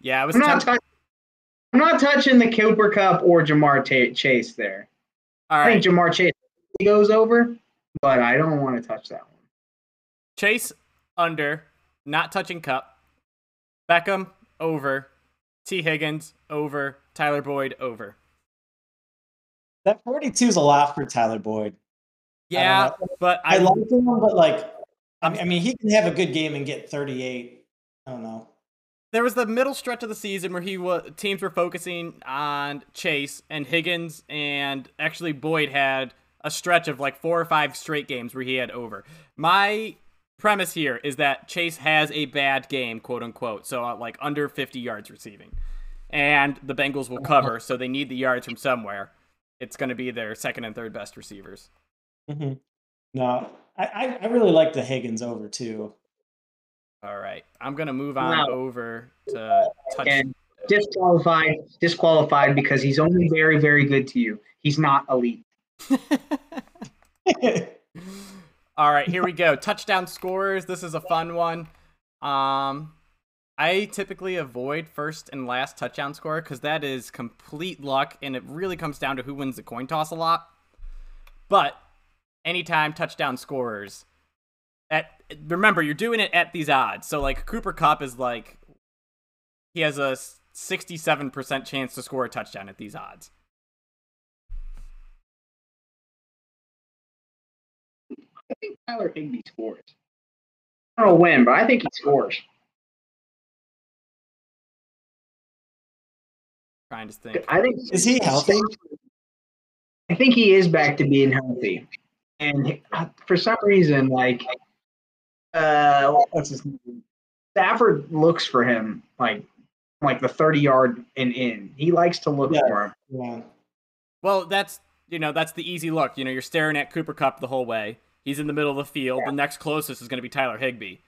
yeah, I was I'm not temp- touching. I'm not touching the Cooper Kupp or Ja'Marr Ta- Chase there. all I right. think Ja'Marr Chase goes over, but I don't want to touch that one. Chase under, not touching Kupp. Beckham over. Tee Higgins over. Tyler Boyd over. That 42 is a lot for Tyler Boyd. Yeah, don't but I, I, like him, but like, I mean, I mean, he can have a good game and get 38. I don't know. there was the middle stretch of the season where he was teams were focusing on Chase and Higgins, and actually Boyd had a stretch of like four or five straight games where he had over. My premise here is that Chase has a bad game, quote unquote, so uh, like under 50 yards receiving, and the Bengals will cover, so they need the yards from somewhere. It's going to be their second and third best receivers. hmm No, I, I really like the Higgins over too. All right, I'm gonna move on Wow. over to touch. And disqualified, disqualified because he's only very, very good to you. He's not elite. All right, here we go. Touchdown scorers. This is a fun one. Um, I typically avoid first and last touchdown scorer because that is complete luck, and it really comes down to who wins the coin toss a lot. But anytime touchdown scorers, at remember you're doing it at these odds. So like Cooper Kupp is like he has a 67% chance to score a touchdown at these odds. I think Tyler Higbee scores. I don't know when, but I think he scores. Trying to think. I think Is he healthy? I think he is back to being healthy, and for some reason, like, uh, what's his name? Stafford looks for him like, like the thirty yard and in. He likes to look Yeah. for him. Yeah. Well, that's you know that's the easy look. You know, you're staring at Cooper Kupp the whole way. He's in the middle of the field. The next closest is going to be Tyler Higbee.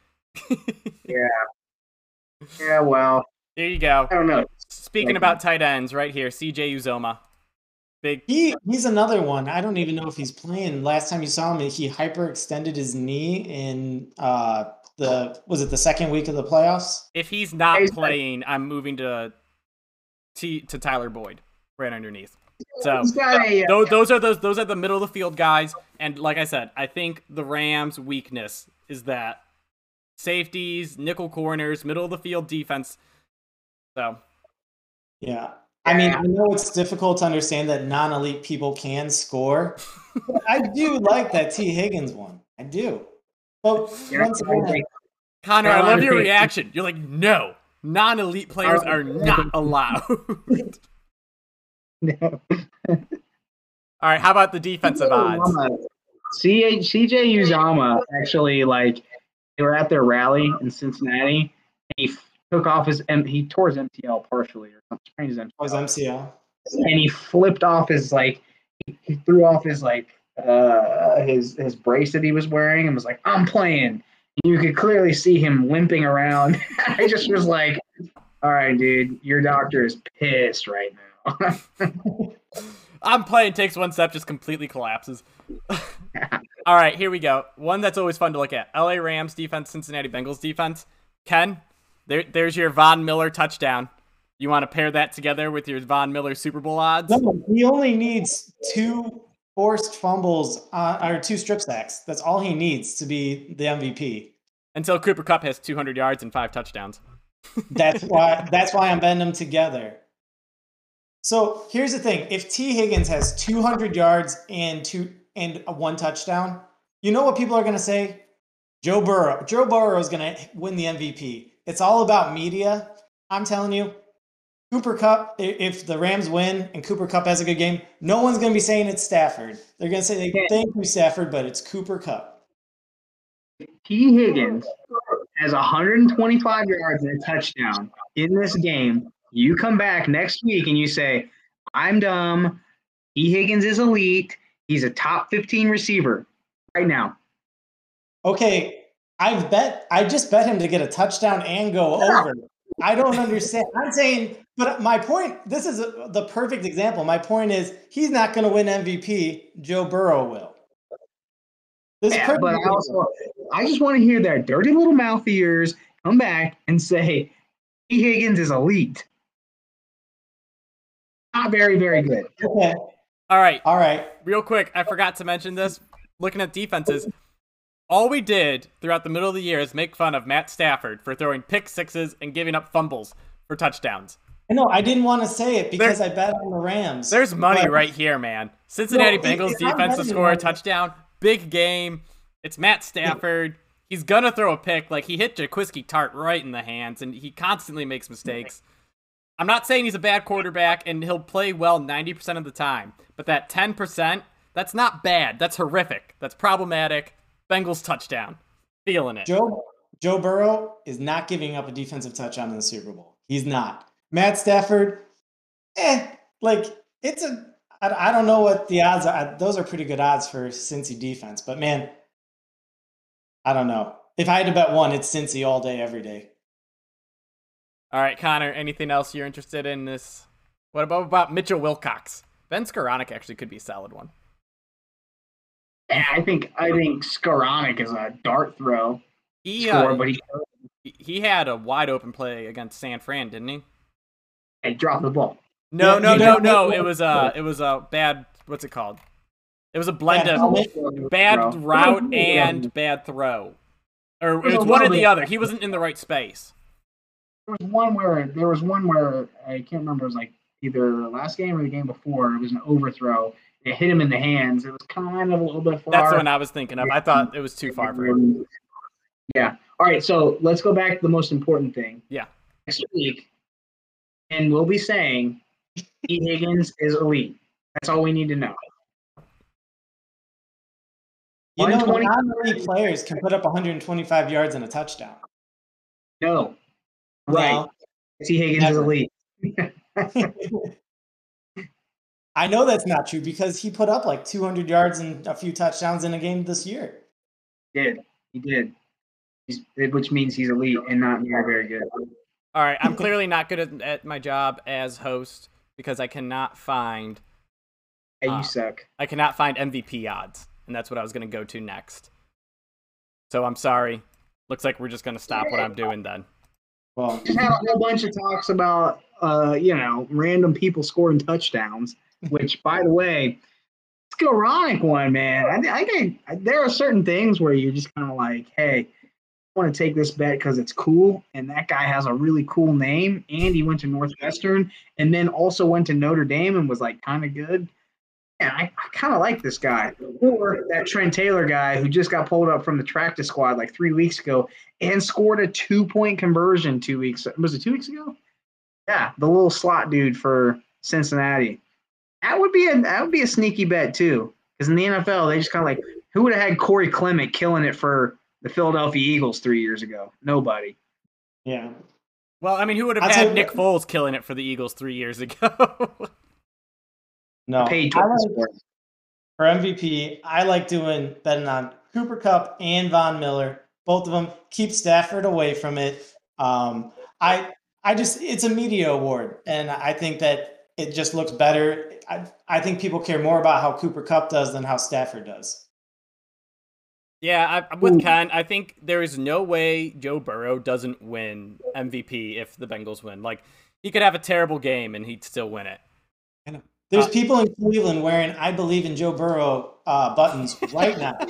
Yeah. Yeah. Well, There you go. I don't know. Speaking Like- about tight ends, right here, CJ Uzomah, big. He he's another one. I don't even know if he's playing. Last time you saw him, he hyperextended his knee in uh the was it the second week of the playoffs? If he's not He's- playing, I'm moving to T to Tyler Boyd right underneath. So a. uh, those, those are those those are the middle of the field guys. And like I said, I think the Rams' weakness is that safeties, nickel corners, middle of the field defense. So Yeah. I mean, I know it's difficult to understand that non-elite people can score. but I do like that Tee Higgins one. I do. But once I again, Connor, I love your reaction. You're like, no, non-elite players are not allowed. no. All right, how about the defensive odds? CJ CJ Uzomah actually like they were at their rally in Cincinnati and he took off his M- he tore his MTL partially or something sprained his MTL. was MCL. and he flipped off his like he, he threw off his like uh his his brace that he was wearing and was like I'm playing. And you could clearly see him limping around. I just was like, all right, dude, your doctor is pissed right now. I'm playing takes one step, just completely collapses. All right, here we go. One that's always fun to look at: L.A. Rams defense, Cincinnati Bengals defense. Ken, there, there's your Von Miller touchdown. You want to pair that together with your Von Miller Super Bowl odds? No, he only needs two forced fumbles uh, or two strip sacks. That's all he needs to be the MVP. Until Cooper Kupp has 200 yards and five touchdowns. That's why that's why I'm betting them together. So here's the thing: if Tee Higgins has 200 yards and two and a one touchdown, you know what people are going to say? Joe Burrow. Joe Burrow is going to win the MVP. It's all about media. I'm telling you, Cooper Kupp. If the Rams win and Cooper Kupp has a good game, no one's going to be saying it's Stafford. They're going to say, "Thank you, Stafford," but it's Cooper Kupp. Tee Higgins has 125 yards and a touchdown in this game. You come back next week and you say, I'm dumb. Tee Higgins is elite. He's a top 15 receiver right now. Okay, I've bet. I just bet him to get a touchdown and go over. I don't understand. I'm saying, but my point. This is a, the perfect example. My point is, he's not going to win MVP. Joe Burrow will. This Yeah, perfect but I also, I just want to hear their dirty little mouth of yours come back and say, Tee Higgins is elite. Not very, very good. Okay. All right, All right. real quick, I forgot to mention this. Looking at defenses, all we did throughout the middle of the year is make fun of Matt Stafford for throwing pick sixes and giving up fumbles for touchdowns. I know I didn't want to say it because I bet on the Rams. There's money but- right here, man. Cincinnati No, it- Bengals it's defense to score a touchdown. Big game. It's Matt Stafford. He's gonna throw a pick. Like he hit Jaquiski Tartt right in the hands, and he constantly makes mistakes. I'm not saying he's a bad quarterback, and he'll play well 90% of the time. But that 10%, that's not bad. That's horrific. That's problematic. Bengals touchdown. Feeling it. Joe Joe Burrow is not giving up a defensive touchdown in the Super Bowl. He's not. Matt Stafford, eh, like it's a. I, I don't know what the odds are. Those are pretty good odds for Cincy defense, but man, I don't know. If I had to bet one, it's Cincy all day, every day. All right, Connor. Anything else you're interested in this? What about about Mitchell Wilcox? Ben Skowronek actually could be a solid one. Yeah, I think I think Skowronek is a dart throw He score, uh, but he, he- had a wide open play against San Fran, didn't he? he dropped the ball. No, no, no, no. It was a it was a bad. What's it called? It was a blend of bad route and bad throw, or it was one or the other. He wasn't in the right space. There was one where there was one where I can't remember. It was like either the last game or the game before. It was an overthrow. It hit him in the hands. It was kind of a little bit far. That's the one I was thinking of. I thought it was too far for him. Yeah. All right. So let's go back to the most important thing. Yeah. Next week, and we'll be saying E. Higgins is elite. That's all we need to know. You know, 120 non-elite players can put up 125 yards and a touchdown. No. Right. No. Tee Higgins is elite. I know that's not true because he put up like 200 yards and a few touchdowns in a game this year. He did. He did. He's, which means he's elite and not very, very good. All right, I'm clearly not good at, at my job as host because I cannot find Hey, you Uh, suck. I cannot find MVP odds, and that's what I was going to go to next. So I'm sorry. Looks like we're just going to stop what I'm doing then. Well, Just had a whole bunch of talks about, uh, you know, random people scoring touchdowns. Which, by the way, Skowronek one, man. I, I think there are certain things where you're just kind of like, hey, I want to take this bet because it's cool, and that guy has a really cool name, and he went to Northwestern, and then also went to Notre Dame and was like kind of good. Yeah, I, I kind of like this guy. Or that Trent Taylor guy who just got pulled up from the practice squad like three weeks ago and scored a two point conversion two weeks. Was it two weeks ago? Yeah, the little slot dude for Cincinnati. That would be a that would be a sneaky bet too. Because in the NFL, they just kind of like who would have had Corey Clement killing it for the Philadelphia Eagles three years ago? Nobody. yeah. Well, I mean, who would have I'll had Nick what- Foles killing it for the Eagles three years ago? No. Paid like, for MVP, I like doing betting on Cooper Kupp and Von Miller. Both of them keep Stafford away from it. Um, I I just it's a media award, and I think that it just looks better. I I think people care more about how Cooper Kupp does than how Stafford does. yeah, I, I'm with Ooh. Ken. I think there is no way Joe Burrow doesn't win MVP if the Bengals win. Like, he could have a terrible game and he'd still win it. There's Uh, people in Cleveland wearing "I believe in Joe Burrow" uh, buttons right now.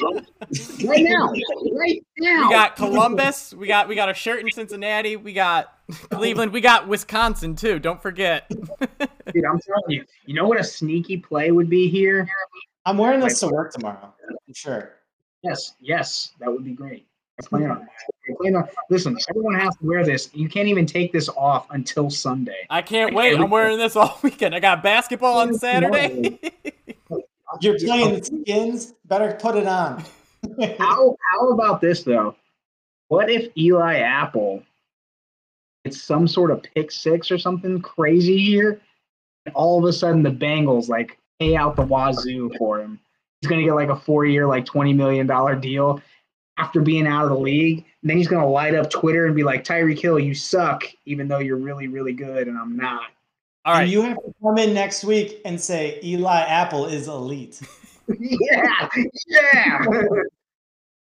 Right now. Right now. We got Columbus. We got we got a shirt in Cincinnati. We got Cleveland. We got Wisconsin too. Don't forget. Dude, I'm telling you. You know what a sneaky play would be here? I'm wearing this to work tomorrow. I'm sure. Yes, yes, that would be great. I plan on. I plan on. Listen, everyone has to wear this. You can't even take this off until Sunday. I can't wait. I'm wearing this all weekend. I got basketball on Saturday. You're playing the skins. Better put it on. How how about this though? What if Eli Apple it's some sort of pick six or something crazy here? And all of a sudden the Bengals like pay out the wazoo for him. He's gonna get like a four year, like twenty million dollar deal after being out of the league. And then he's gonna light up Twitter and be like, Tyreek Hill, you suck, even though you're really, really good, and I'm not. all And you have to come in next week and say Eli Apple is elite. yeah, yeah.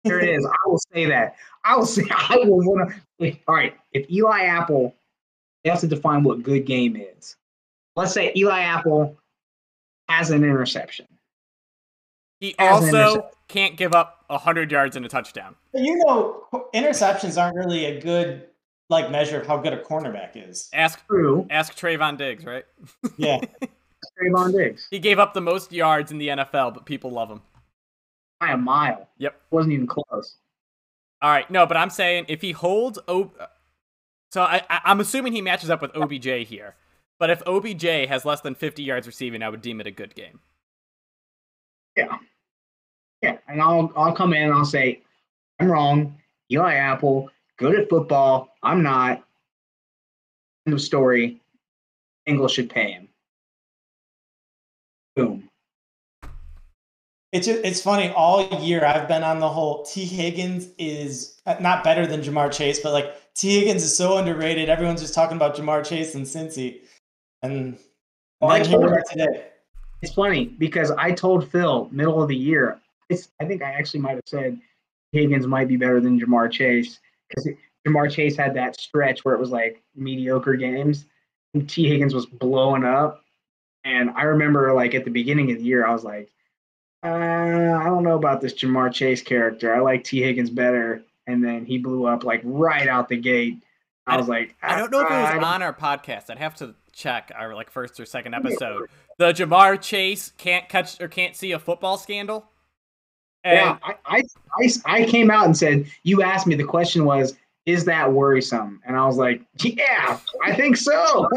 there it is. I will say that. I will say I will want to. All right, if Eli Apple, they have to define what good game is. Let's say Eli Apple has an interception. He As an also intercept- can't give up 100 yards and a touchdown. You know, interceptions aren't really a good like measure of how good a cornerback is. Ask True. ask Trevon Diggs, right? Yeah. Trevon Diggs He gave up the most yards in the NFL, but people love him. by a mile. Yep. Wasn't even close. All right, no, but I'm saying if he holds O, so I, I I'm assuming he matches up with OBJ here. But if OBJ has less than 50 yards receiving, I would deem it a good game. Yeah. Yeah. And I'll I'll come in and I'll say, I'm wrong. Eli Apple, good at football. I'm not. End of story. Engel should pay him. Boom. It's it's funny. All year I've been on the whole. Tee Higgins is uh, not better than Ja'Marr Chase, but like Tee Higgins is so underrated. Everyone's just talking about Ja'Marr Chase and Cincy, and, Well, I and here told today. It's funny because I told Phil middle of the year. I think I actually might have said Higgins might be better than Ja'Marr Chase because Ja'Marr Chase had that stretch where it was like mediocre games. And Tee Higgins was blowing up, and I remember like at the beginning of the year, I was like, uh, I don't know about this Ja'Marr Chase character. I like Tee Higgins better, and then he blew up like right out the gate. I was like, I don't know if it was "Ah, I- on our podcast. I'd have to check our like first or second episode. The Ja'Marr Chase can't catch or can't see a football scandal. And Yeah, I, I, I, I came out and said, you asked me, the question was, is that worrisome? And I was like, yeah, I think so.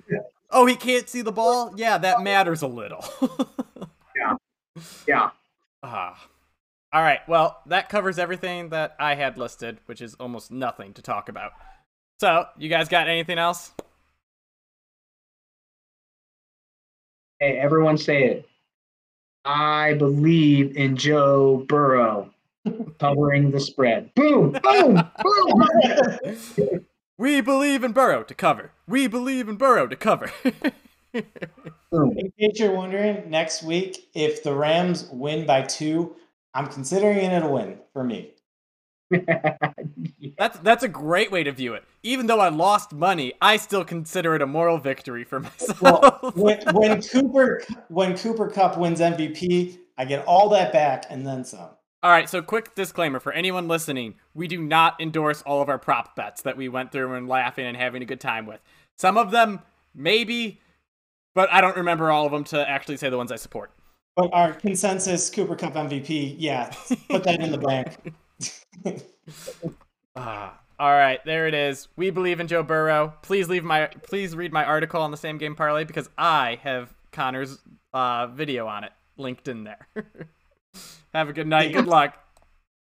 oh, he can't see the ball. Yeah, that matters a little. yeah. Yeah. Ah. All right. Well, that covers everything that I had listed, which is almost nothing to talk about. So, you guys got anything else? Hey, everyone say it. I believe in Joe Burrow covering the spread. Boom, boom, boom. We believe in Burrow to cover. We believe in Burrow to cover. In case you're wondering, next week if the Rams win by two, I'm considering it a win for me. That's that's a great way to view it. Even though I lost money, I still consider it a moral victory for myself. Well, when, when Cooper when Cooper Kupp wins MVP, I get all that back and then some. All right, so quick disclaimer for anyone listening: we do not endorse all of our prop bets that we went through and laughing and having a good time with. Some of them, maybe, but I don't remember all of them to actually say the ones I support. But our consensus Cooper Kupp MVP, yeah, put that in the bank. Ah, all right, there it is. We believe in Joe Burrow. Please leave my please read my article on the same game parlay because I have Connor's uh, video on it linked in there. Have a good night. Good luck.